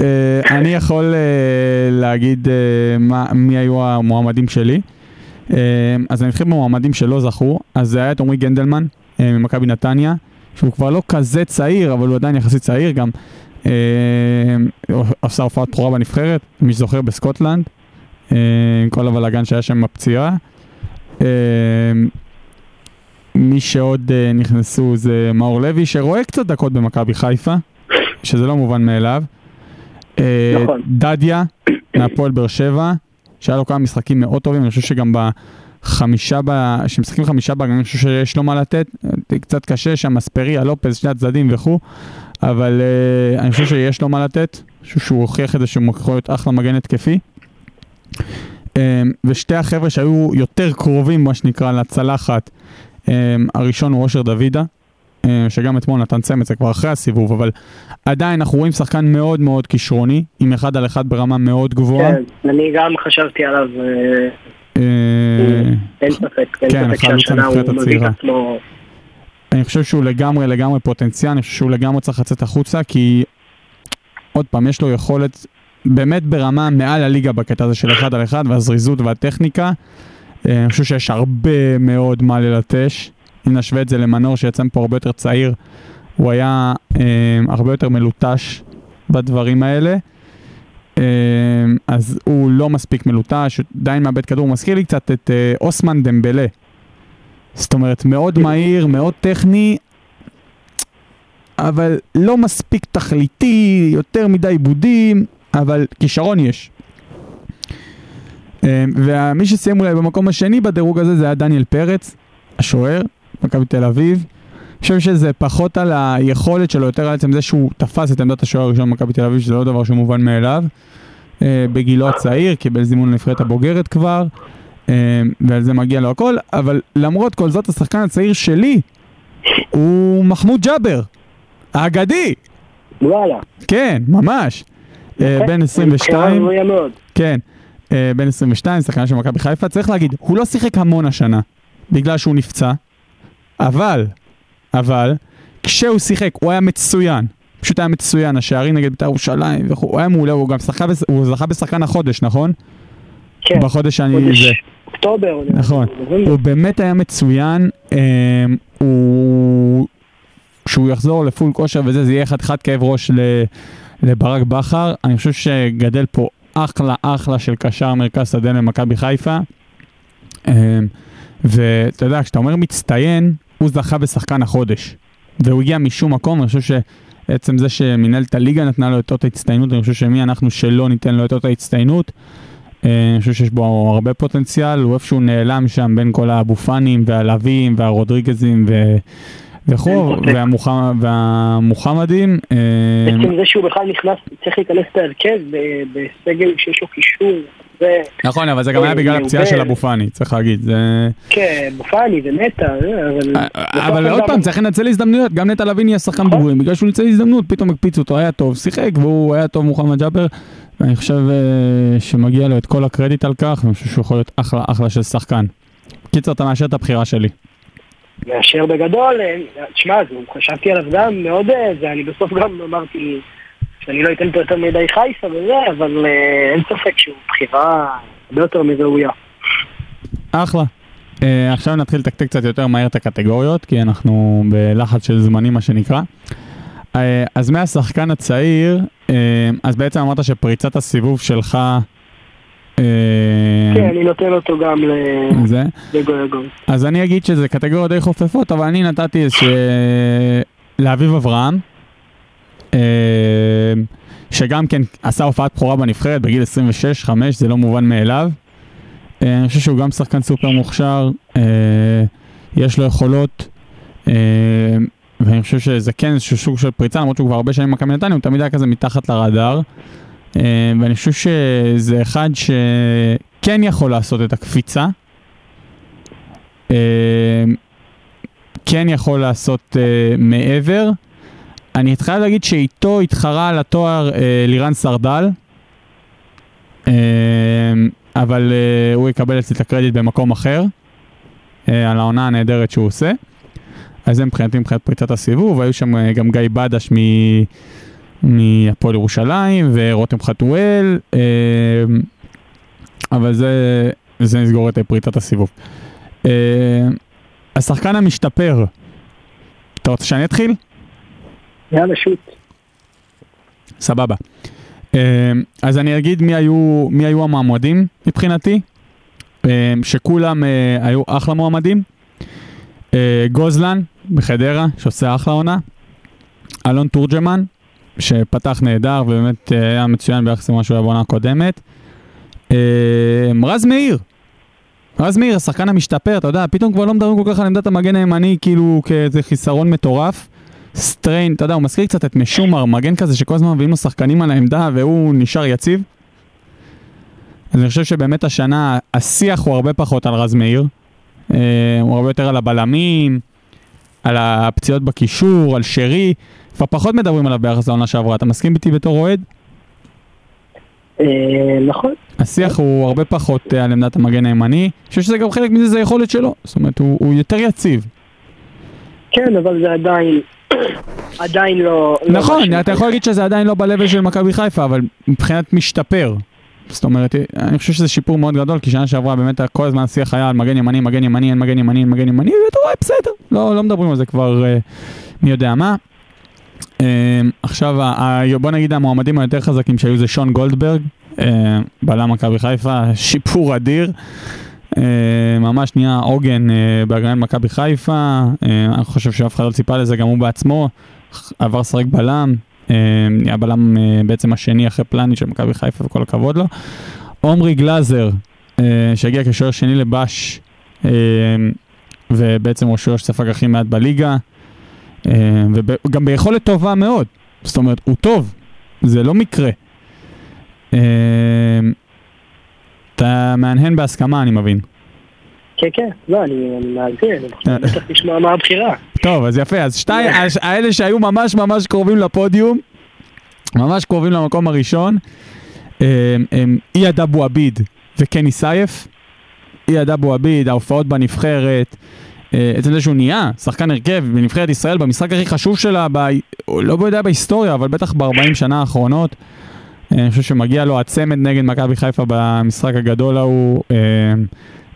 אה, אני יכול אה, להגיד אה, מי היו המועמדים שלי. אז אני אתחיל במועמדים שלא זכו, אז זה היה את עמרי גנדלמן ממכבי נתניה, שהוא כבר לא כזה צעיר, אבל הוא עדיין יחסית צעיר גם. עשה הופעת בכורה בנבחרת, מי שזוכר בסקוטלנד, עם כל הבלאגן שהיה שם בפציעה. מי שעוד נכנסו זה מאור לוי, שרואה קצת דקות במכבי חיפה, שזה לא מובן מאליו. אה, נכון. דדיה, מהפועל באר שבע, שהיה לו כמה משחקים מאוד טובים, אני חושב שגם בחמישה, ב... שמשחקים חמישה בהגנה, אני חושב שיש לו מה לתת, קצת קשה שם, אספריה, לופז, שני הצדדים וכו', אבל אה, אני חושב שיש לו מה לתת, אני חושב שהוא הוכיח את זה שהוא יכול להיות אחלה מגן התקפי. אה, ושתי החבר'ה שהיו יותר קרובים, מה שנקרא, לצלחת, אה, הראשון הוא אושר דוידה, שגם אתמול נתן צמד, זה כבר אחרי הסיבוב, אבל עדיין אנחנו רואים שחקן מאוד מאוד כישרוני, עם אחד על אחד ברמה מאוד גבוהה. כן, אני גם חשבתי עליו, אה, אה, אין ספק, אין כן, ספק שהשנה הוא מביא. את עצמו, אני חושב שהוא לגמרי לגמרי פוטנציאל, אני חושב שהוא לגמרי צריך לצאת החוצה, כי עוד פעם, יש לו יכולת באמת ברמה מעל הליגה בקטע הזה של אחד על אחד, והזריזות והטכניקה. אה, אני חושב שיש הרבה מאוד מה ללטש. אם נשווה את זה למנור שיצא מפה הרבה יותר צעיר, הוא היה אה, הרבה יותר מלוטש בדברים האלה. אה, אז הוא לא מספיק מלוטש, עדיין מאבד כדור, הוא מזכיר לי קצת את אה, אוסמן דמבלה. זאת אומרת, מאוד מהיר, מאוד טכני, אבל לא מספיק תכליתי, יותר מדי עיבודים, אבל כישרון יש. אה, ומי שסיים אולי במקום השני בדירוג הזה זה היה דניאל פרץ, השוער, מכבי תל אביב. אני חושב שזה פחות על היכולת שלו, יותר על עצם זה שהוא תפס את עמדת השוער הראשון במכבי תל אביב, שזה לא דבר שמובן מאליו. אה, בגילו הצעיר, קיבל זימון לנבחרת הבוגרת כבר, אה, ועל זה מגיע לו הכל, אבל למרות כל זאת, השחקן הצעיר שלי הוא מחמוד ג'אבר, האגדי, וואלה. כן, ממש. אה. בן בחירה 22, ראויה מאוד. כן, בן 22, שחקן של מכבי חיפה, צריך להגיד, הוא לא שיחק המון השנה, בגלל שהוא נפצע, אבל, אבל, כשהוא שיחק הוא היה מצוין, פשוט היה מצוין, השערים נגד בית"ר ירושלים, הוא היה מעולה, הוא גם שחקה, בש- הוא זכה בשחקן החודש, נכון? כן. בחודש שאני... חודש זה. אוקטובר. נכון. הוא באמת היה מצוין, אה, הוא... כשהוא יחזור לפול כושר וזה, זה יהיה חתיכת כאב ראש ל... לברק בכר. אני חושב שגדל פה אחלה אחלה של קשר מרכז שדה למכבי חיפה. אה, ואתה יודע, כשאתה אומר מצטיין, הוא זכה בשחקן החודש. והוא הגיע משום מקום, אני חושב שעצם זה שמנהלת הליגה נתנה לו את אות ההצטיינות, אני חושב שמי אנחנו שלא ניתן לו את אות ההצטיינות. אה, אני חושב שיש בו הרבה פוטנציאל, הוא איפשהו נעלם שם בין כל האבו פאנים והלווים והרודריגזים ו... וכו', אין ספק. והמוחמ... והמוחמדים. אה, עצם זה שהוא בכלל נכנס, צריך להיכנס להרכב בסגל שיש לו קישור זה, נכון, אבל זה גם היה בגלל הפציעה של. אבו פאני, צריך להגיד. זה... כן, מופני ונטע, זה, אבל... אה, אבל עוד פעם, צריך לנצל הזדמנויות, גם נטע לביא נהיה שחקן נכון. בוגרים, בגלל שהוא ניצל הזדמנות, פתאום הקפיצו אותו, היה טוב, שיחק, והוא היה טוב מוחמד ג'אבר, ואני חושב אה, שמגיע לו את כל הקרדיט על כך, ואני חושב שהוא יכול להיות אחלה אחלה של שחקן. קיצר, אתה מאשר את הבחירה שלי. מאשר בגדול, אה, תשמע, חשבתי עליו גם מאוד, אה, זה, אני בסוף גם אמרתי שאני לא אתן פה יותר מדי חיפה וזה, אבל אה, אין ספק שהוא בחירה הרבה יותר מראויה. אחלה. Uh, עכשיו נתחיל לתקתק קצת יותר מהר את הקטגוריות, כי אנחנו בלחץ של זמנים, מה שנקרא. Uh, אז מהשחקן הצעיר, uh, אז בעצם אמרת שפריצת הסיבוב שלך... uh, כן, אני נותן אותו גם ל- זה. לגויגון. אז אני אגיד שזה קטגוריות די חופפות, אבל אני נתתי איזה... לאביב אברהם, שגם כן עשה הופעת בכורה בנבחרת בגיל 26-5, זה לא מובן מאליו. אה, אני חושב שהוא גם שחקן סופר מוכשר, אה, יש לו יכולות, ואני חושב שזה כן איזשהו סוג של פריצה, למרות שהוא כבר הרבה שנים במכבי נתניה, הוא תמיד היה כזה מתחת לרדאר. ואני חושב שזה אחד שכן יכול לעשות את הקפיצה. כן יכול לעשות אה, מעבר. אני חייב להגיד שאיתו התחרה על התואר אה, לירן סרדל, אה, אבל אה, הוא יקבל אצלי את הקרדיט במקום אחר, אה, על העונה הנהדרת שהוא עושה. אז זה מבחינתי מבחינת פריצת הסיבוב, היו שם אה, גם גיא בדש. מהפועל ירושלים ורותם חתואל, אה, אבל זה, זה נסגור את פריצת הסיבוב. אה, השחקן המשתפר, אתה רוצה שאני אתחיל? יאללה, שוט. סבבה. אה, אז אני אגיד מי היו, מי היו המועמדים מבחינתי, אה, שכולם אה, היו אחלה מועמדים. גוזלן בחדרה, שעושה אחלה עונה. אלון תורג'מן, שפתח נהדר ובאמת היה מצוין ביחס למה שהוא היה בעונה הקודמת. רז מאיר, רז מאיר, השחקן המשתפר, אתה יודע, פתאום כבר לא מדברים כל כך על עמדת המגן הימני כאילו כאיזה חיסרון מטורף. סטריין, אתה יודע, הוא מזכיר קצת את משומר, מגן כזה שכל הזמן מביאים לו שחקנים על העמדה והוא נשאר יציב. אז אני חושב שבאמת השנה השיח הוא הרבה פחות על רז מאיר. אה, הוא הרבה יותר על הבלמים, על הפציעות בקישור, על שרי. כבר פחות מדברים עליו ביחס לעונה שעברה. אתה מסכים איתי בתור אוהד? אה, נכון. השיח הוא הרבה פחות אה, על עמדת המגן הימני. אני חושב שזה גם חלק מזה זה היכולת שלו. זאת אומרת, הוא, הוא יותר יציב. כן, אבל זה עדיין, עדיין לא... לא נכון. אתה יכול להגיד שזה עדיין לא ב-level של מכבי חיפה, אבל מבחינת משתפר. זאת אומרת, אני חושב שזה שיפור מאוד גדול, כי שנה שעברה באמת כל הזמן השיח היה על מגן ימני, מגן ימני, אין מגן ימני, אין מגן ימני, ואתה רואה, בסדר, לא, לא מדברים על זה כבר אה, מי יודע מה. אה, עכשיו, ה- בוא נגיד המועמדים היותר חזקים שהיו זה שון גולדברג, אה, בלם מכבי חיפה, שיפור אדיר. אה, ממש נהיה עוגן אה, בהגנת מכבי חיפה, אה, אני חושב שאף אחד לא ציפה לזה, גם הוא בעצמו עבר לשחק בלם, נהיה בלם בעצם השני אחרי פלני של מכבי חיפה וכל הכבוד לו. עומרי גלאזר, שהגיע כשוער שני לבש, אה, ובעצם הוא השוער שספג הכי מעט בליגה, וגם ביכולת טובה מאוד, זאת אומרת, הוא טוב, זה לא מקרה. אתה מהנהן בהסכמה, אני מבין. כן, כן, לא, אני מאזין, אני <laughs> רוצה בטח לשמוע מה הבחירה. טוב, אז יפה, אז שתיים, <laughs> האלה שהיו ממש ממש קרובים לפודיום, ממש קרובים למקום הראשון, הם, הם אייד אבו עביד וקני סייף. אייד אבו עביד, ההופעות בנבחרת, אה, עצם זה שהוא נהיה שחקן הרכב בנבחרת ישראל במשחק הכי חשוב שלה, ב... לא יודע בהיסטוריה, אבל בטח ב-40 שנה האחרונות. אה, אני חושב שמגיע לו הצמד נגד מכבי חיפה במשחק הגדול ההוא. אה,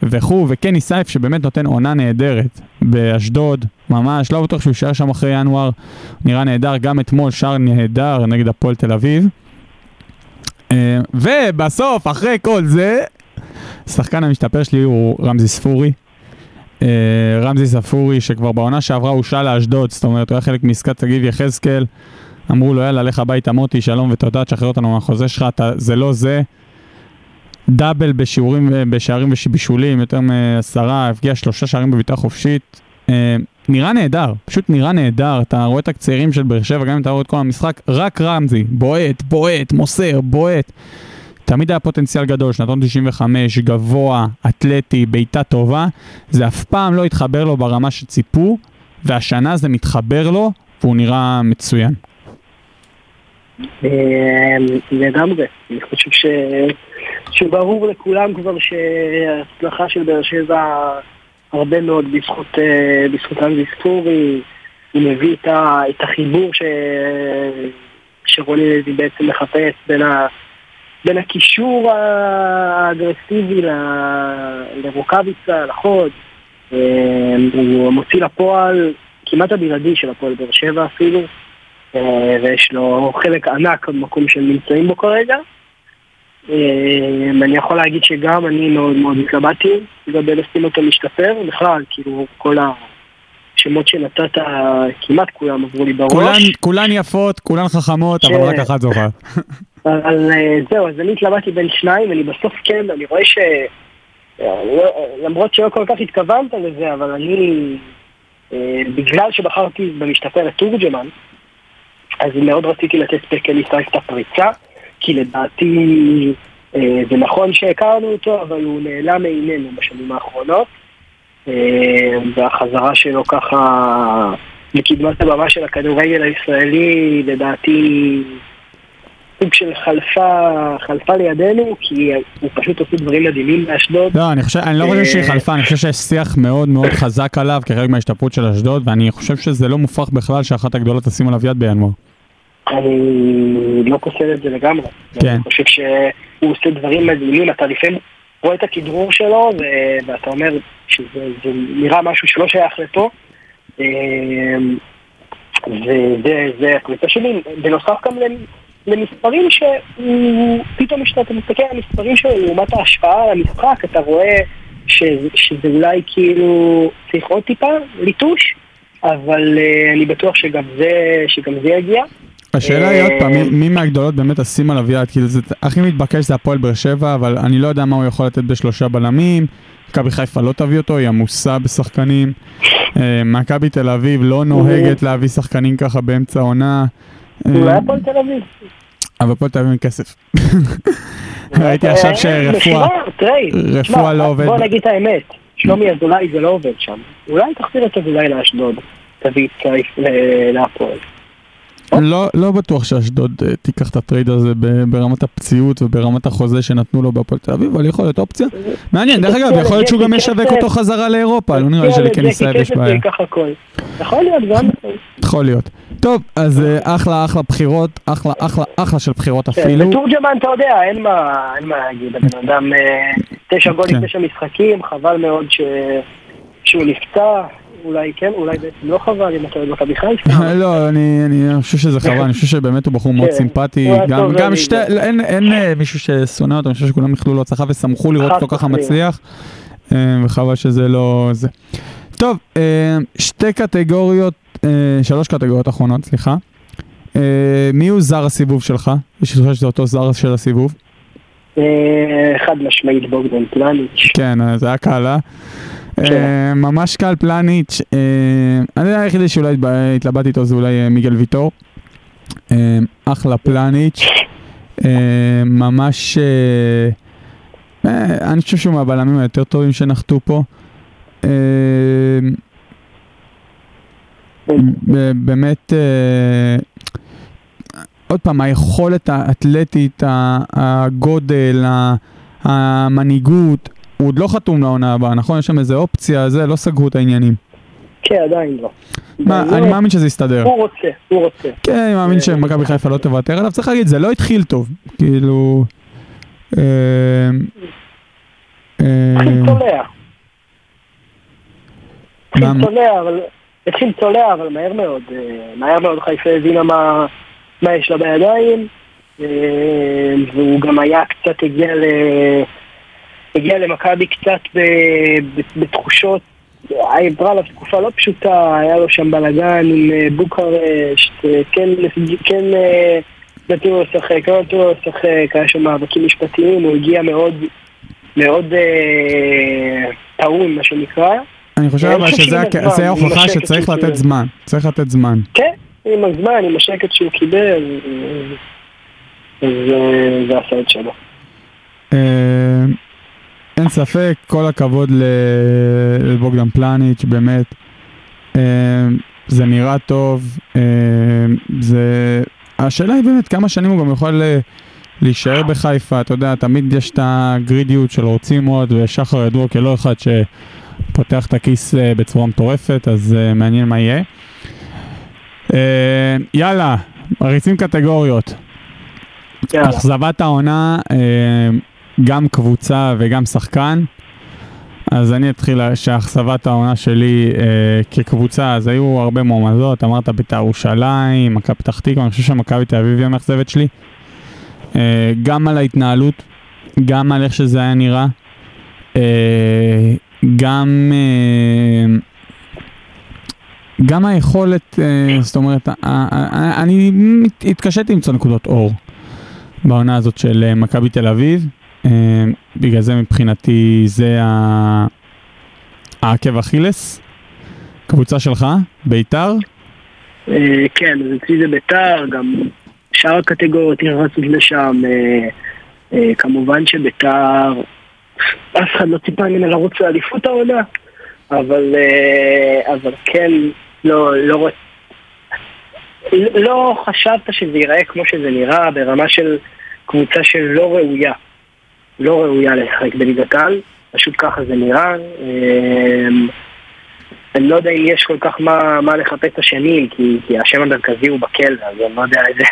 וכו', וקני סייף שבאמת נותן עונה נהדרת באשדוד, ממש, לא בטוח שהוא יישאר שם אחרי ינואר, נראה נהדר, גם אתמול שער נהדר נגד הפועל תל אביב. אה, ובסוף, אחרי כל זה, השחקן המשתפר שלי הוא רמזי ספורי. רמזי ספורי שכבר בעונה שעברה הושאל לאשדוד, זאת אומרת הוא היה חלק מעסקת תגיב יחזקאל. אמרו לו יאללה לך הביתה מוטי שלום ותודה תשחרר אותנו מהחוזה שלך, אתה, זה לא זה. דאבל בשיעורים, בשערים ובישולים, יותר מעשרה, הבקיע שלושה שערים בביתה חופשית. אה, נראה נהדר, פשוט נראה נהדר, אתה רואה את הקציירים של באר שבע, גם אם אתה רואה את כל המשחק, רק רמזי, בועט, בועט, מוסר, בועט. תמיד היה פוטנציאל גדול, שנתון 95, גבוה, אתלטי, בעיטה טובה, זה אף פעם לא התחבר לו ברמה שציפו, והשנה זה מתחבר לו, והוא נראה מצוין. אה, לגמרי. אני חושב ש... שברור לכולם כבר שההצלחה של באר שבע הרבה מאוד בזכות, אה, בזכות אנזי ספורי, הוא מביא את, ה... את החיבור ש... שרוני לוי בעצם מחפש בין, ה... בין הקישור האגרסיבי ל... לרוקאביצה, לחוד. אה, הוא מוציא לפועל כמעט הבלעדי של הפועל באר שבע אפילו. אה, ויש לו חלק ענק במקום שהם נמצאים בו כרגע. אה, אני יכול להגיד שגם אני מאוד מאוד התלבטתי לגבי לשים אותו להשתפר, בכלל, כאילו כל השמות שנתת, כמעט כולם עברו לי בראש. כולן, כולן יפות, כולן חכמות, אבל ש- רק אחת זוכה. <laughs> אבל אה, זהו, אז אני התלבטתי בין שניים, אני בסוף כן, אני רואה ש... לא- למרות שלא כל כך התכוונת לזה, אבל אני, בגלל שבחרתי במשתפר את תורג'מן, אז מאוד רציתי לתת פקל ישראל את הפריצה, כי לדעתי אה, זה נכון שהכרנו אותו, אבל הוא נעלם מעינינו בשנים האחרונות, אה, והחזרה שלו ככה לקדמת הבמה של הכדורגל הישראלי, לדעתי סוג של חלפה, חלפה לידינו, כי הוא פשוט עושה דברים מדהימים באשדוד. לא, אני חושב, אני לא חושב שהיא חלפה, אני חושב שיש שיח מאוד מאוד חזק עליו כחלק מההשתפרות של אשדוד, ואני חושב שזה לא מופרך בכלל שאחת הגדולות תשים עליו יד בינואר. אני לא פוסל את זה לגמרי. כן. אני חושב שהוא עושה דברים מדהימים, אתה לפעמים רואה את הכדרור שלו, ו- ואתה אומר שזה זה נראה משהו שלא שייך לפה. אמ, וזה זה הפריצה שלי, בנוסף גם למ- למספרים שהוא, פתאום כשאתה מסתכל על המספרים שלו לעומת ההשפעה על המשחק, אתה רואה ש, שזה אולי כאילו צריך עוד טיפה ליטוש, אבל אה, אני בטוח שגם זה, שגם זה יגיע. השאלה היא אה, עוד פעם, מי- מי מהגדולות באמת תשים עליו יד? כאילו זה הכי מתבקש זה הפועל באר שבע, אבל אני לא יודע מה הוא יכול לתת בשלושה בלמים. מכבי חיפה לא תביא אותו, היא עמוסה בשחקנים. אה, מכבי תל אביב לא נוהגת להביא שחקנים ככה באמצע העונה. אה, אולי הפועל תל אביב. אבל הפועל תל אביב אין כסף. ראיתי עכשיו אה, שרפואה, רפואה לא עובד. בוא נגיד את האמת, שלומי אזולאי זה לא עובד שם. אולי תחזיר את אזולאי לאשדוד, תביא את קייף ל- להפועל. לא, לא בטוח שאשדוד אה, תיקח את הטרייד הזה ברמת הפציעות וברמת החוזה שנתנו לו בהפועל תל אביב, אבל יכול להיות אופציה. מעניין, דרך אגב, יכול להיות שהוא גם ישווק אותו חזרה לאירופה, לא נראה לי שלקן ישראל יש בעיה. יכול להיות גם. יכול להיות. טוב, אז אה, אחלה אחלה בחירות, אחלה אחלה אחלה של בחירות כן, אפילו. ותורג'מן אתה יודע, אין מה להגיד, הבן אדם אה, תשע גולים, כן. תשע משחקים, חבל מאוד שהוא נפצע, אולי כן, אולי בעצם לא חבל אם אתה אוהד מכבי חיפה. <laughs> לא, אני חושב שזה חבל, אני חושב שבאמת הוא בחור מאוד כן. סימפטי, גם- בליגה. שתי, אין- אה, מישהו ששונא אותו, אני חושב שכולם איחלו לו הצלחה ושמחו לראות אותו ככה. מצליח, אה, וחבל שזה לא זה. טוב, אה, שתי קטגוריות, אה, שלוש קטגוריות אחרונות, סליחה. אה, מי הוא זר הסיבוב שלך? יש לך שזה אותו זר של הסיבוב? אה, חד משמעית בוגדן פלניץ'. כן, אה, זה היה קל, אה? כן. אה, ממש קל פלניץ', אה, אני יודע היחידי שאולי התלבטתי איתו זה אולי אה, מיגל ויטור. אה, אחלה פלניץ', אה, ממש, אה, אה, אני חושב שהוא מהבלמים היותר טובים שנחתו פה. אה, באמת, אה, עוד פעם, היכולת האתלטית, הגודל, המנהיגות, הוא עוד לא חתום לעונה הבאה, נכון? יש שם איזה אופציה, זה, לא סגרו את העניינים. כן, עדיין לא. מה, לא. אני מאמין שזה יסתדר. הוא רוצה, הוא רוצה. כן, אני מאמין שמכבי חיפה לא תוותר עליו. צריך להגיד, זה לא התחיל טוב. כאילו... אה, אה, התחיל צולע. התחיל מה- צולע, אבל... התחיל צולע, אבל מהר מאוד. אה, מהר מאוד חיפה הבינה מה מה יש לה בידיים. אה, והוא גם היה קצת הגיע ל... הגיע למכבי קצת בתחושות, עברה עליו תקופה לא פשוטה, היה לו שם בלאגן עם אה, בוקרשט, כן, כן נתנו לו לשחק, לא נתנו לו לשחק, היה שם מאבקים משפטיים, הוא הגיע מאוד, מאוד טעון, מה שנקרא. אני חושב אבל שזה ההוכחה השקט שצריך לתת. זמן. צריך לתת זמן. כן, עם הזמן, עם השקט שהוא קיבל, אה, זה עשה את שלו. אה, אין ספק, כל הכבוד לבוגדן פלניץ', באמת. אה, זה נראה טוב, זה... השאלה היא באמת כמה שנים הוא גם יכול להישאר בחיפה, אתה יודע, תמיד יש את הגרידיות של רוצים עוד, ושחר ידוע כלא אחד שפותח את הכיס אה, בצורה מטורפת, אז אה, מעניין מה יהיה. אה, יאללה, מריצים קטגוריות. יאללה. אכזבת העונה, גם קבוצה וגם שחקן. אז אני אתחיל שאכזבת העונה שלי אה, כקבוצה, אז היו הרבה מועמדות, אמרת בית"ר ירושלים, מכבי פתח תקווה, אני חושב שמכבי תל אביב היא המאכזבת שלי. אה, גם על ההתנהלות, גם על איך שזה היה נראה, אה, גם, אה, גם היכולת, אה, זאת אומרת, אני התקשיתי למצוא נקודות אור בעונה הזאת של אה, מכבי תל אביב. בגלל זה מבחינתי זה העקב אכילס. קבוצה שלך, ביתר, כן, אז אצלי זה ביתר, גם שאר הקטגוריות נכנסות לשם. כמובן שביתר, אף אחד לא ציפה ממנה לרוץ לאליפות העונה, אבל, אה, אבל כן, לא, לא, לא חשבת שזה ייראה כמו שזה נראה, ברמה של קבוצה שלא ראויה. לא ראויה לשחק בליגת העל, פשוט ככה זה נראה. אה, אני לא יודע אם יש כל כך מה, מה לחפש אשמים, כי, כי השם המרכזי הוא בכלא, אז אני לא יודע איזה,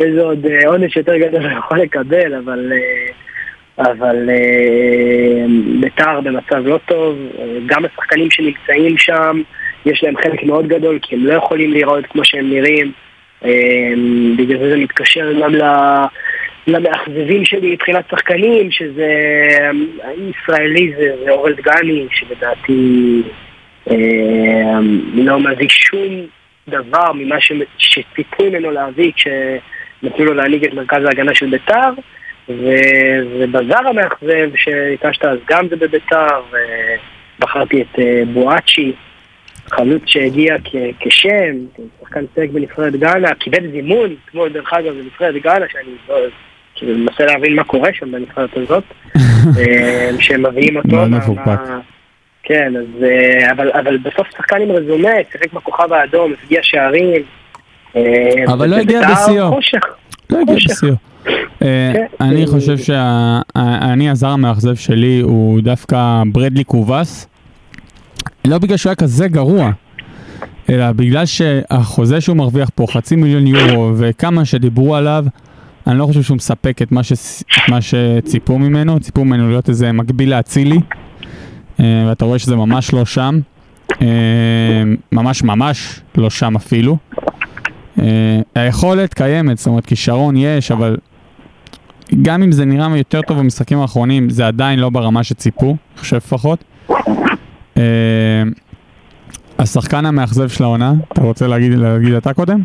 <laughs> איזה עוד אה, עונש יותר גדול הוא יכול לקבל, אבל, אה, אבל אה, ביתר במצב לא טוב, אה, גם השחקנים שנמצאים שם, יש להם חלק מאוד גדול, כי הם לא יכולים להיראות כמו שהם נראים, אה, בגלל זה זה מתקשר גם. למאכזבים שלי מבחינת שחקנים, שזה אה, ישראלי זה, זה אורל דגני, שלדעתי אה, לא מביא שום דבר ממה שציפו ממנו להביא כשנתנו לו להנהיג את מרכז ההגנה של ביתר ו- ובזר המאכזב שהקשת אז גם זה בביתר ובחרתי את אה, בואצ'י חלוץ שהגיע כ- כשם, שחקן סייג בנבחרת גאנה, קיבל זימון, כמו דרך אגב בנבחרת גאנה, שאני לא, כאילו מנסה להבין מה קורה שם בנבחרת הזאת, <laughs> אה, שהם מביאים אותו. מאוד מה- מפוקפק. כן, אז, אה, אבל, אבל בסוף שחקן עם רזומה, שיחק בכוכב האדום, הגיע שערים. אבל לא הגיע ובית"ר בשיאו. לא הגיע. בשיאו. אה, כן. אני חושב שאני הזר המאכזב שלי הוא דווקא ברדלי קובס. לא בגלל שהוא היה כזה גרוע, אלא בגלל שהחוזה שהוא מרוויח פה, חצי מיליון יורו, וכמה שדיברו עליו, אני לא חושב שהוא מספק את מה, ש... את מה שציפו ממנו, ציפו ממנו להיות איזה מקביל לאצילי, אה, ואתה רואה שזה ממש לא שם, אה, ממש ממש לא שם אפילו. אה, היכולת קיימת, זאת אומרת כישרון יש, אבל גם אם זה נראה יותר טוב במשחקים האחרונים, זה עדיין לא ברמה שציפו, אני חושב לפחות. אה, השחקן המאכזב של העונה, אתה רוצה להגיד, להגיד אתה קודם?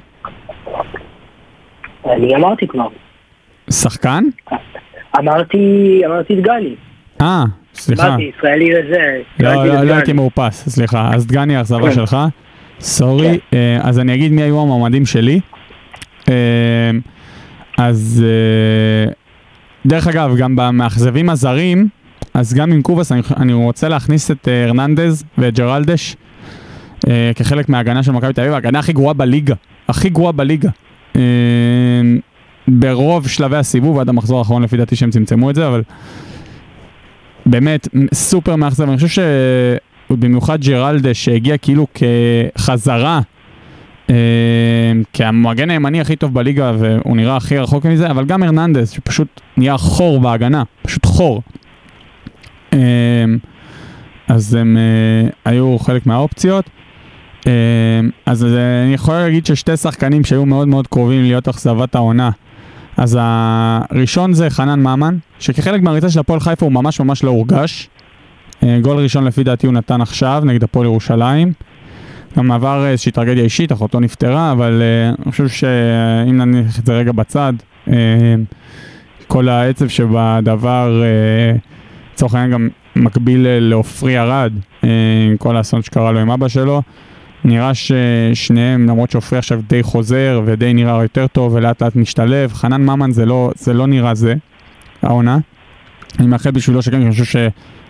אני אמרתי כבר. שחקן? אמרתי, אמרתי דגני. אה, סליחה. אמרתי, ישראלי לזה. לא, לא, לא. הייתי מאופס, סליחה. אז דגני האכזבה כן. שלך. סורי. אה, אז אני אגיד מי היו המועמדים שלי. אה, אז אה, דרך אגב, גם במאכזבים הזרים, אז גם עם קובס אני, אני רוצה להכניס את אה, הרננדז ואת ג'רלדש אה, כחלק מההגנה של מכבי תל אביב, ההגנה הכי גרועה בליגה. הכי גרועה בליגה. אה, ברוב שלבי הסיבוב, עד המחזור האחרון לפי דעתי שהם צמצמו את זה, אבל באמת סופר מאכזב. אני חושב שבמיוחד ג'רלדה שהגיע כאילו כחזרה, אה, כמגן הימני הכי טוב בליגה והוא נראה הכי רחוק מזה, אבל גם הרננדס שפשוט נהיה חור בהגנה, פשוט חור. אה, אז הם אה, היו חלק מהאופציות. אז אני יכול להגיד ששתי שחקנים שהיו מאוד מאוד קרובים להיות אכזבת העונה. אז הראשון זה חנן ממן, שכחלק מהריצה של הפועל חיפה הוא ממש ממש לא הורגש. גול ראשון לפי דעתי הוא נתן עכשיו נגד הפועל ירושלים. גם עבר איזושהי טרגדיה אישית, אחותו נפטרה, אבל uh, אני חושב שאם נניח את זה רגע בצד, אה, כל העצב שבדבר, אה, לצורך העניין גם מקביל אה, לעופרי ארד, אה, עם כל האסון שקרה לו עם אבא שלו, נראה ששניהם, למרות שעופרי עכשיו די חוזר ודי נראה יותר טוב ולאט לאט משתלב, חנן ממן זה לא, זה לא נראה זה, העונה. אני מאחל בשבילו שכן, אני חושב ש...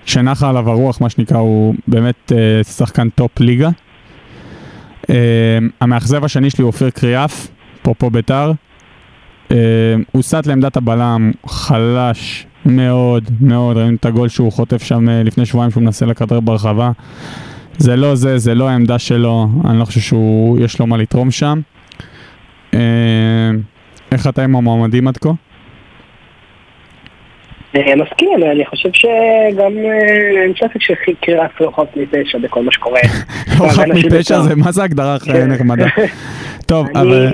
שנחה עליו הרוח, מה שנקרא, הוא באמת אה, שחקן top ליגה. אה, המאכזב השני שלי הוא אופיר קריאף, אפרופו ביתר. אה, הוא סט לעמדת הבלם, חלש מאוד מאוד, ראינו את הגול שהוא חוטף שם אה, לפני שבועיים שהוא מנסה לכדרר ברחבה. זה לא זה, זה לא העמדה שלו, אני לא חושב שיש לו מה לתרום שם. אה, איך אתה עם המועמדים עד כה? אה, מסכים, אני חושב שגם, אה, אין ספק שקריאף לא חף מפשע בכל מה שקורה. <laughs> לא חף מפשע בית"ר. זה, מה זה הגדרה כן. נחמדה? <laughs> טוב, אבל...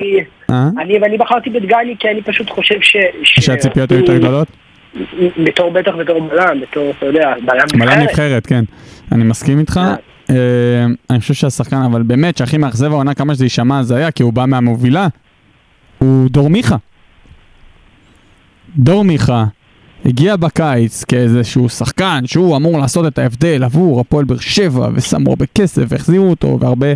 אה? אני, בחרתי בדגני כי אני פשוט חושב ש... שהציפיות היו יותר גדולות? בתור בטח בתור בלם, בתור, אתה יודע, בלם בלם נבחרת. נבחרת, כן. אני מסכים איתך. אני חושב שהשחקן, אבל באמת, שהכי מאכזב העונה, כמה שזה יישמע, זה היה, כי הוא בא מהמובילה. הוא דור מיכה. דור מיכה הגיע בקיץ כאיזשהו שחקן שהוא אמור לעשות את ההבדל עבור הפועל באר שבע, ושמו הרבה כסף, והחזירו אותו, והרבה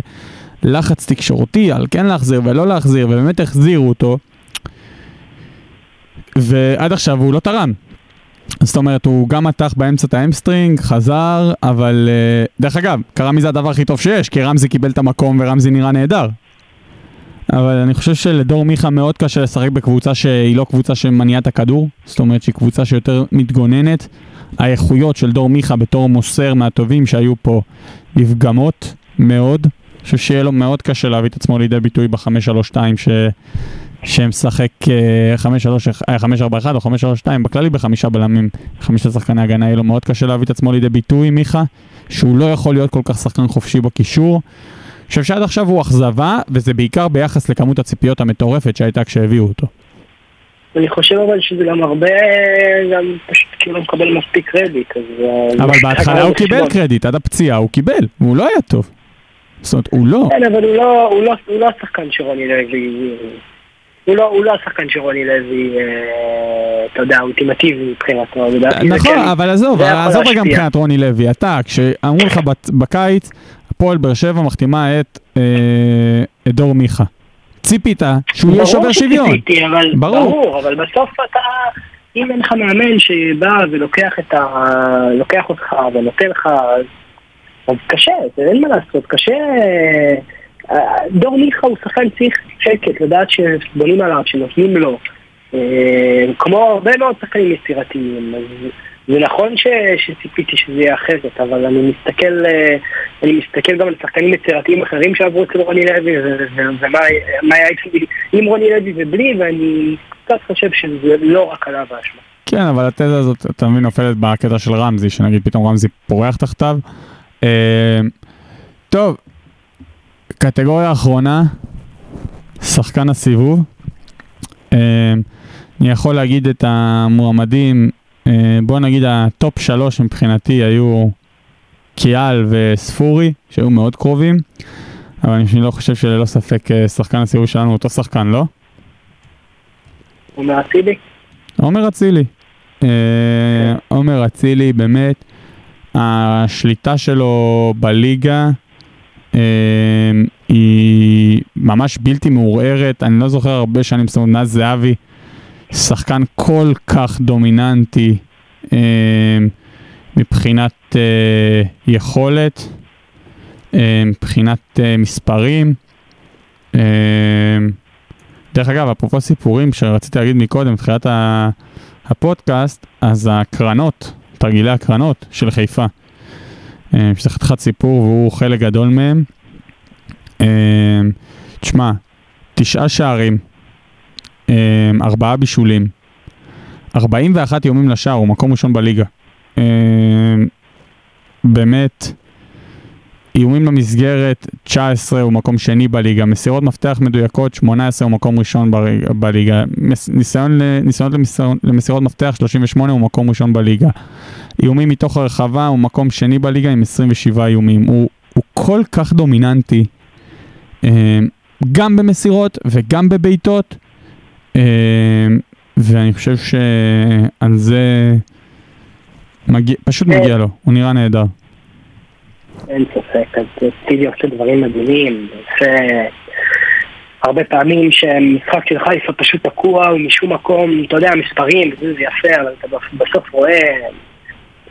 לחץ תקשורתי על כן להחזיר ולא להחזיר, ובאמת החזירו אותו. ועד עכשיו הוא לא תרם. זאת אומרת, הוא גם מתח באמצע את ההamstring, חזר, אבל אה, דרך אגב, קרה מזה הדבר הכי טוב שיש, כי רמזי קיבל את המקום ורמזי נראה נהדר. אבל אני חושב שלדור מיכה מאוד קשה לשחק בקבוצה שהיא לא קבוצה שמניעה את הכדור, זאת אומרת שהיא קבוצה שיותר מתגוננת. האיכויות של דור מיכה בתור מוסר מהטובים שהיו פה נפגמות מאוד. אני חושב שיהיה לו מאוד קשה להביא את עצמו לידי ביטוי ב-5-3-2 ש... שמשחק אה, 5-4-1 או 5-3-2, בכללי בחמישה בלמים, חמישה שחקני הגנה, יהיה לו מאוד קשה להביא את עצמו לידי ביטוי, מיכה, שהוא לא יכול להיות כל כך שחקן חופשי בקישור. אני חושב שעד עכשיו הוא אכזבה, וזה בעיקר ביחס לכמות הציפיות המטורפת שהייתה כשהביאו אותו. אני חושב אבל שזה גם הרבה, גם פשוט כאילו מקבל מספיק קרדיט, אז... אה, אבל בהתחלה גם הוא קיבל בחשבון. קרדיט, עד הפציעה הוא קיבל, והוא לא היה טוב. זאת אומרת, הוא לא. כן, אבל הוא לא, הוא לא, הוא לא השחקן שרוני לוי, הוא לא, הוא לא השחקן שרוני לוי, אה, אתה יודע, אולטימטיבי מבחינתו, נכון, כן. אבל עזוב, עזוב רגע להשפיע. מבחינת רוני לוי, אתה, כשאמרו לך בקיץ, הפועל באר שבע מחתימה את אה, את דור מיכה. ציפית שהוא יהיה שובר שוויון. ברור שציפיתי, אבל, ברור. ברור, אבל בסוף אתה, אם אין לך מאמן שבא ולוקח את ה... לוקח אותך ונותן לך, אז- אז קשה, זה אין מה לעשות, קשה... אה, דור מיכה הוא שחקן צריך שקט, לדעת שבונים עליו, שנותנים לו. אה, כמו הרבה מאוד שחקנים יצירתיים, אז זה נכון ש, שציפיתי שזה יהיה אחרת, אבל אני מסתכל, אה, אני מסתכל גם על שחקנים יצירתיים אחרים שעברו אצל רוני לוי, ו- ומה מה היה איתי עם רוני לוי ובלי, ואני קצת חושב שזה לא רק עליו האשמה. כן, אבל התזה הזאת, אתה מבין, נופלת בקטע של רמזי, שנגיד פתאום רמזי פורח תחתיו. אה, טוב, קטגוריה אחרונה, שחקן הסיבוב. אה, אני יכול להגיד את המועמדים, בוא נגיד ה top שלוש מבחינתי היו קיאל וספורי, שהיו מאוד קרובים, אבל אני לא חושב שללא ספק אה, שחקן הסיבוב שלנו הוא אותו שחקן, לא? הוא מהצידי? עומר אצילי. אה, עומר אצילי באמת, השליטה שלו בליגה אה, היא ממש בלתי מעורערת, אני לא זוכר הרבה שנים, זאת אומרת, מאז זהבי, שחקן כל כך דומיננטי אה, מבחינת אה, יכולת, אה, מבחינת אה, מספרים. אה, דרך אגב, אפרופו סיפורים שרציתי להגיד מקודם, בתחילת הפודקאסט, אז הקרנות, תרגילי הקרנות של חיפה. אה, שזה חתיכת סיפור והוא חלק גדול מהם. אה, תשמע, תשעה שערים, ארבעה בישולים, 41 איומים לשער, הוא מקום ראשון בליגה. אה, באמת, איומים למסגרת, 19 הוא מקום שני בליגה, מסירות מפתח מדויקות, 18 הוא מקום ראשון בליגה, ניסיון, למסירות, למסירות מפתח, 38 הוא מקום ראשון בליגה. איומים מתוך הרחבה הוא מקום שני בליגה עם 27 איומים. הוא, הוא כל כך דומיננטי, אה, גם במסירות וגם בבעיטות, ואני חושב שעל זה מגיע, פשוט מגיע לו, הוא נראה נהדר. אין ספק, אז טיבי עושה דברים מדהימים, עושה... הרבה פעמים שמשחק של חיפה פשוט תקוע ומשום מקום, אתה יודע, מספרים, זה יפה, אבל אתה בסוף רואה,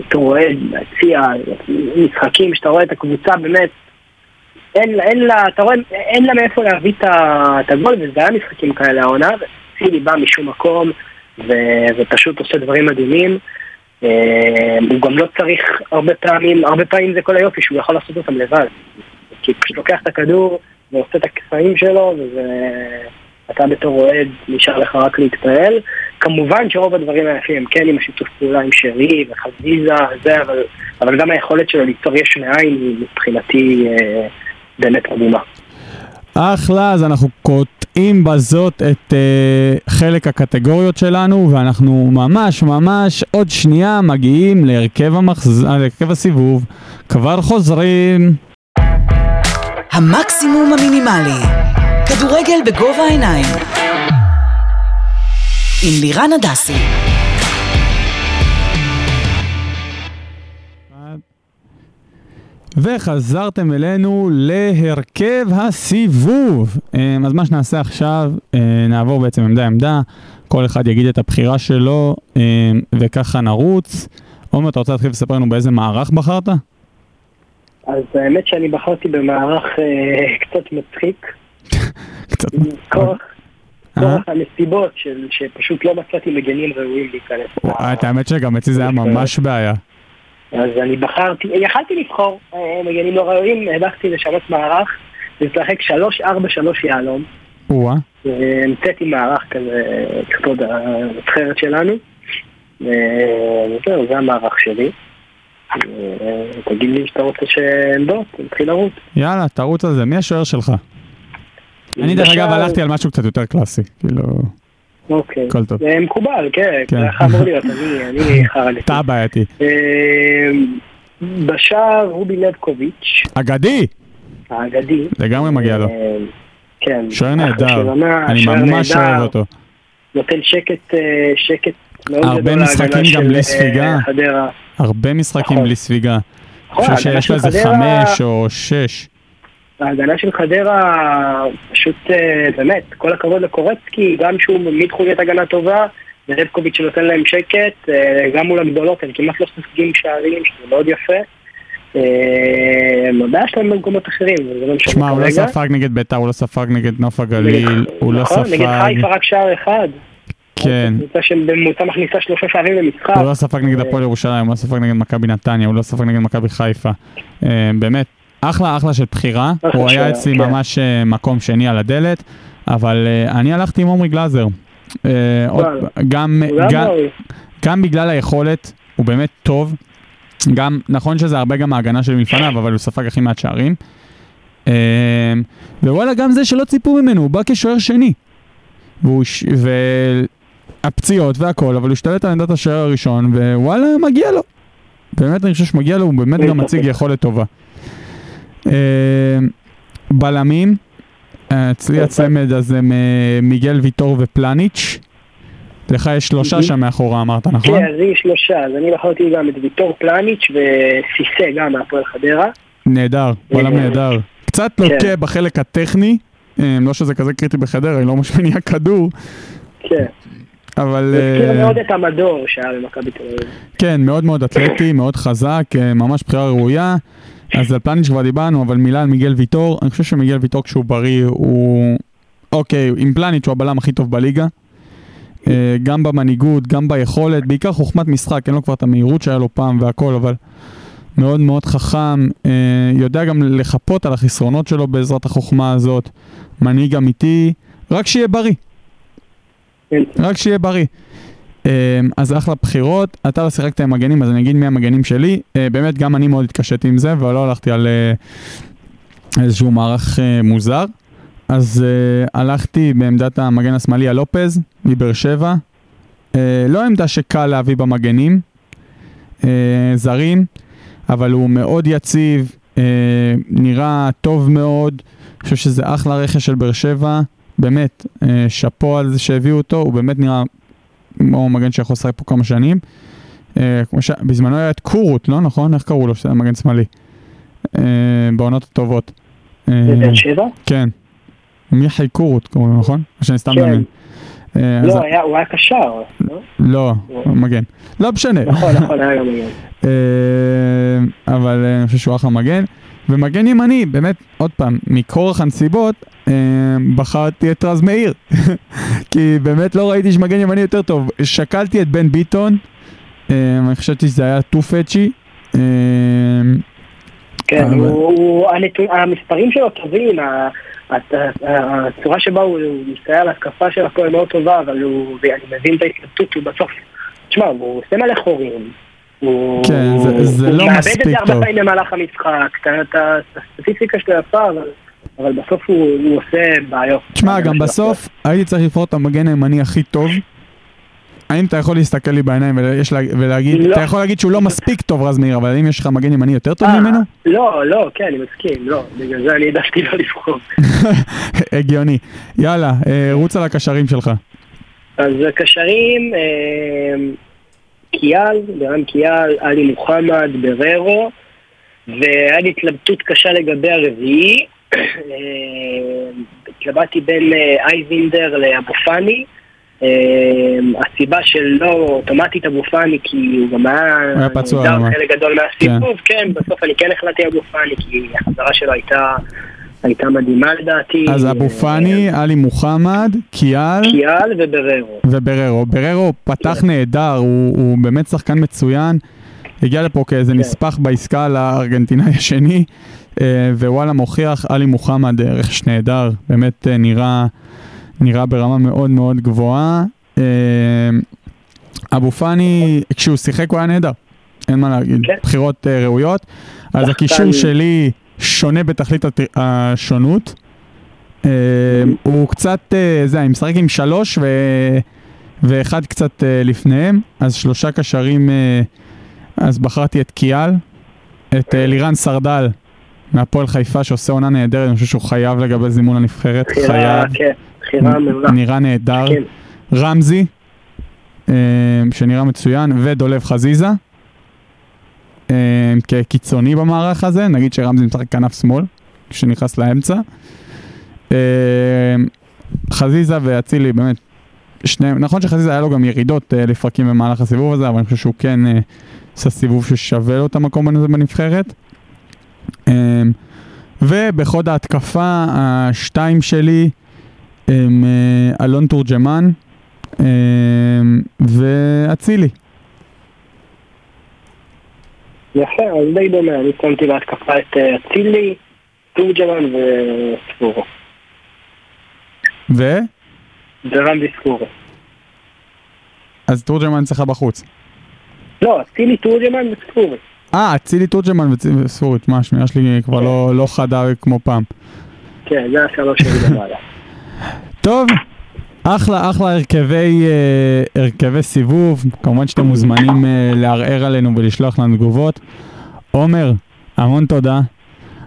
אתה רואה להציע משחקים שאתה רואה את הקבוצה באמת, אין, אין לה, אתה רואה, אין לה מאיפה להביא את הגול, וזה היה משחקים כאלה העונה, וצילי בא משום מקום, ו- ופשוט עושה דברים מדהימים. אה, הוא גם לא צריך הרבה פעמים, הרבה פעמים זה כל היופי שהוא יכול לעשות אותם לבד. כי הוא פשוט לוקח את הכדור ועושה את הקסמים שלו, ואתה בתור אוהד נשאר לך רק להתפעל. כמובן שרוב הדברים היפים הם כן עם השיתוף פעולה עם שרי וחזיזה וזה, אבל, אבל גם היכולת שלו ליצור יש מאין מבחינתי אה, באמת מדהימה. אחלה, אז אנחנו קוטעים בזאת את אה, חלק הקטגוריות שלנו, ואנחנו ממש ממש עוד שנייה מגיעים להרכב, המחז... להרכב הסיבוב. כבר חוזרים. המקסימום המינימלי. כדורגל בגובה העיניים. עם לירן הדסי. וחזרתם אלינו להרכב הסיבוב. אה, אז מה שנעשה עכשיו, אה, נעבור בעצם עמדה עמדה, כל אחד יגיד את הבחירה שלו, אה, וככה נרוץ. עומר, אתה רוצה להתחיל לספר לנו באיזה מערך בחרת? אז האמת שאני בחרתי במערך אה, קצת מצחיק, <laughs> קצת. כוח, אה? כוח הנסיבות שפשוט לא מצאתי מגנים ראויים להיכנס. את האמת שגם אצלי זה היה ממש בעיה. אז אני בחרתי, יכלתי לבחור מגנים לא ראויים, העדפתי לשנות מערך, לשחק 3-4-3 יהלום. או-אה. המצאתי מערך כזה לכבוד הנבחרת שלנו. וזהו, זה המערך שלי. אה, תגיד לי שאתה רוצה שעמדות, נתחיל לרוץ. יאללה, תרוץ על זה. מי השוער שלך? אני דרך אגב הלכתי על משהו קצת יותר קלאסי. כאילו, אוקיי. הכל טוב. זה מקובל, כן, כן. זה אמור להיות, אני אני <laughs> חרדתי. אתה הבעייתי. אה, בשער רובי לבקוביץ', אגדי! האגדי. לגמרי מגיע לו. אה, כן. שוער נהדר. אני ממש אוהב אותו. נותן שקט, אה, שקט מאוד הרבה משחקים גם של, בלי אה, ספיגה. הרבה משחקים נכון. בלי ספיגה. אני נכון, חושב שיש לו איזה חמש או שש. ההגנה של חדרה, פשוט אה, באמת, כל הכבוד לקורצקי, גם שהוא העמיד חוליית הגנה טובה, ולבקוביץ' שנותן להם שקט, אה, גם מול הגדולות, הם כמעט לא סופגים שערים, שזה מאוד יפה. אה, הבעיה שלהם במקומות אחרים, וזה לא משנה שמע, הוא לא כרגע. ספג נגד ביתר, הוא לא ספג נגד נוף הגליל, הוא לא נכון, נגד ספג... חיפה רק שער אחד. כן. קבוצה שבממוצע מכניסה שלושה שערים למשחק. הוא לא ספג נגד הפועל ירושלים, הוא לא ספג נגד מכבי נתניה, הוא לא ספג נגד מכבי חיפה. באמת, אחלה אחלה של בחירה. הוא היה אצלי כן. ממש אה, מקום שני על הדלת, אבל אה, אני הלכתי עם עמרי גלאזר. אה. גם בגלל היכולת, הוא באמת טוב. גם, נכון שזה הרבה גם ההגנה שלי מלפניו, אבל הוא ספג הכי מעט שערים. ווואלה, גם זה שלא ציפו ממנו, הוא בא כשוער שני. והוא, והפציעות והכל, אבל הוא השתלט על עמדת השוער הראשון, ווואלה, מגיע לו. באמת, אני חושב שמגיע לו, הוא באמת גם. מציג יכולת טובה. אמ, בלמים, אה, אצלי אוקיי. הצמד הזה מ- מיגל ויטור ופלניץ'. לך יש שלושה. שם מאחורה אמרת, נכון? כן, אז לי שלושה, אז אני בחרתי גם את ויטור פלניץ' וסיסא גם מהפועל חדרה. נהדר, בלם אה, נהדר. קצת כן. לוקה בחלק הטכני, אה, לא שזה כזה קריטי בחדרה, היא לא ממש מניעה כדור, כן. אבל זה הזכיר אה, מאוד את המדור שהיה במכבי תל אביב. כן, מאוד מאוד אתלטי, מאוד חזק, אה, ממש בחירה ראויה. אז על פלניץ' כבר דיברנו, אבל מילה על מיגל ויטור, אני חושב שמיגל ויטור כשהוא בריא הוא... אוקיי, עם פלניץ' הוא הבלם הכי טוב בליגה. אה, גם במנהיגות, גם ביכולת, בעיקר חוכמת משחק, אין לו כבר את המהירות שהיה לו פעם והכל, אבל מאוד מאוד חכם, אה, יודע גם לחפות על החסרונות שלו בעזרת החוכמה הזאת, מנהיג אמיתי, רק שיהיה בריא, כן. רק שיהיה בריא. אה, אז אחלה בחירות, אתה לא שיחקת עם מגנים, אז אני אגיד מי המגנים שלי. אה, באמת, גם אני מאוד התקשיתי עם זה, אבל לא הלכתי על אה, איזשהו מערך אה, מוזר. אז הלכתי בעמדת המגן השמאלי הלופז, מבאר שבע. לא עמדה שקל להביא במגנים, זרים, אבל הוא מאוד יציב, אה, נראה טוב מאוד. אני חושב שזה אחלה רכש של באר שבע. באמת, שאפו על זה שהביאו אותו, הוא באמת נראה כמו מגן שיכול לשחק פה כמה שנים. אה, כמו ש... בזמנו היה את קורות, לא נכון? איך קראו לו? שזה מגן שמאלי. אה, בעונות הטובות. אה, בבאר שבע? כן. מיכאי קורות קוראים לו, נכון? או שאני סתם כן. מאמין. לא, הוא היה קשר, לא? לא, מגן. לא משנה. נכון, נכון, היה גם מגן. <laughs> אבל אני חושב שהוא אחלה מגן. ומגן ימני, באמת, עוד פעם, מכורח הנסיבות, אה, בחרתי את רז מאיר. <laughs> כי באמת לא ראיתי שמגן ימני יותר טוב. שקלתי את בן ביטון, אה, אני חשבתי שזה היה טו פצ'י. אה, כן, אבל- הוא- הוא- הנתון- המספרים שלו טובים, ה- הצורה שבה הוא מסתייע להתקפה של הפועל מאוד טובה, אבל הוא, ואני מבין את ההתלבטות, הוא בסוף, תשמע, הוא עושה מלא חורים. הוא- כן, זה- זה הוא לא מאבד מספיק את זה הרבה טוב. פעמים במהלך המשחק, אתה- אתה- הסטטיסטיקה שלו יפה, אבל- אבל בסוף הוא הוא עושה בעיות. תשמע, גם בסוף הייתי צריך לבחור את המגן הימני הכי טוב. האם אתה יכול להסתכל לי בעיניים ויש לה- ולהגיד, לא. אתה יכול להגיד שהוא לא מספיק טוב רז מאיר, אבל האם יש לך מגן ימני יותר טוב אה, ממנו? לא, לא, כן, אני מסכים, לא, בגלל זה אני העדפתי לא לבחור. <laughs> הגיוני. יאללה, אה, רוץ על הקשרים שלך. אז הקשרים, אה, קיאל, ברם קיאל, עלי מוחמד, בררו, והיה לי התלבטות קשה לגבי הרביעי. אה, התלבטתי בין אה, אייבינדר לאבו פאני. אה, הסיבה שלא אוטומטית אבו פאני, כי הוא גם היה... היה פצוע. חלק גדול מהסיבוב, כן, בסוף אני כן החלטתי אבו פאני, כי החזרה שלו הייתה... הייתה מדהימה לדעתי. אז אבו פאני, עלי מוחמד, קיאל קיאל ובררו. ובררו. בררו פתח כן. נהדר, הוא הוא באמת שחקן מצוין. הגיע לפה כאיזה כן. נספח בעסקה לארגנטינאי <laughs> השני, אה, ווואלה מוכיח, עלי מוחמד אה, רכש נהדר, באמת אה, נראה, נראה ברמה מאוד מאוד גבוהה. אה, אבו פאני, כשהוא שיחק הוא היה נהדר, אין מה להגיד, כן. בחירות אה, ראויות. אז הקישור שלי שונה בתכלית השונות. אה, הוא קצת, אה, זה, אני משחק עם שלוש ו... ואחד קצת אה, לפניהם, אז שלושה קשרים, אה, אז בחרתי את קיאל, את לירן סרדל מהפועל חיפה שעושה עונה נהדרת, אני חושב שהוא חייב לגבי זימון בחירה, חייב, כן. נראה נהדר. כן. רמזי, אה, שנראה מצוין, ודולב חזיזה, כקיצוני במערך הזה, נגיד שרמזי משחק כנף שמאל, שנכנס לאמצע. אה, חזיזה ואצילי, באמת, שניהם, נכון שחזיזה היה לו גם ירידות אה, לפרקים במהלך הסיבוב הזה, אבל אני חושב שהוא כן אה, עשה סיבוב ששווה לו את המקום הזה בנבחרת. אה, ובחוד ההתקפה, השתיים שלי הם אה, אלון תורג'מן אה, ואצילי. יפה, אז די דומה, אני שמתי בהתקפה את אה, אצילי, תורג'מן וספורו. ו? ורמזי ספורו. אז תורג'מן אצלך בחוץ. לא, אצילי, תורג'מן וספורו. אה, אצילי תורג'מן וספורית, מה, השמיעה שלי כבר לא, לא חדה כמו פעם. כן, זה השלוש שלי למעלה. טוב, אחלה אחלה הרכבי, אה, הרכבי סיבוב, כמובן שאתם מוזמנים אה, לערער עלינו ולשלוח לנו תגובות. עומר, המון תודה.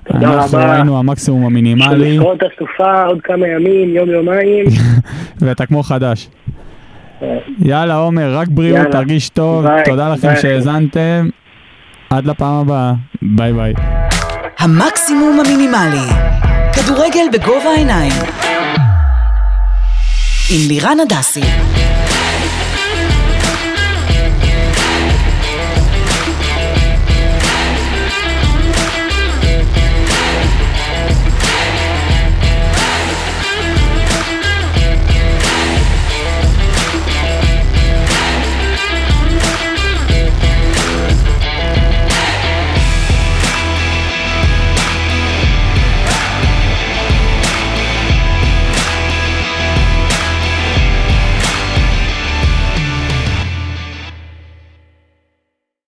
תודה אנחנו רבה. ראינו המקסימום המינימלי, שנזכור את הסופה עוד כמה ימים, יום יומיים. <laughs> ואתה כמו חדש. יאללה עומר, רק בריאות, יאללה. תרגיש טוב, ביי, תודה לכם. שהאזנתם, עד לפעם הבאה, ביי ביי. המקסימום המינימלי. כדורגל בגובה העיניים. עם לירן הדסי.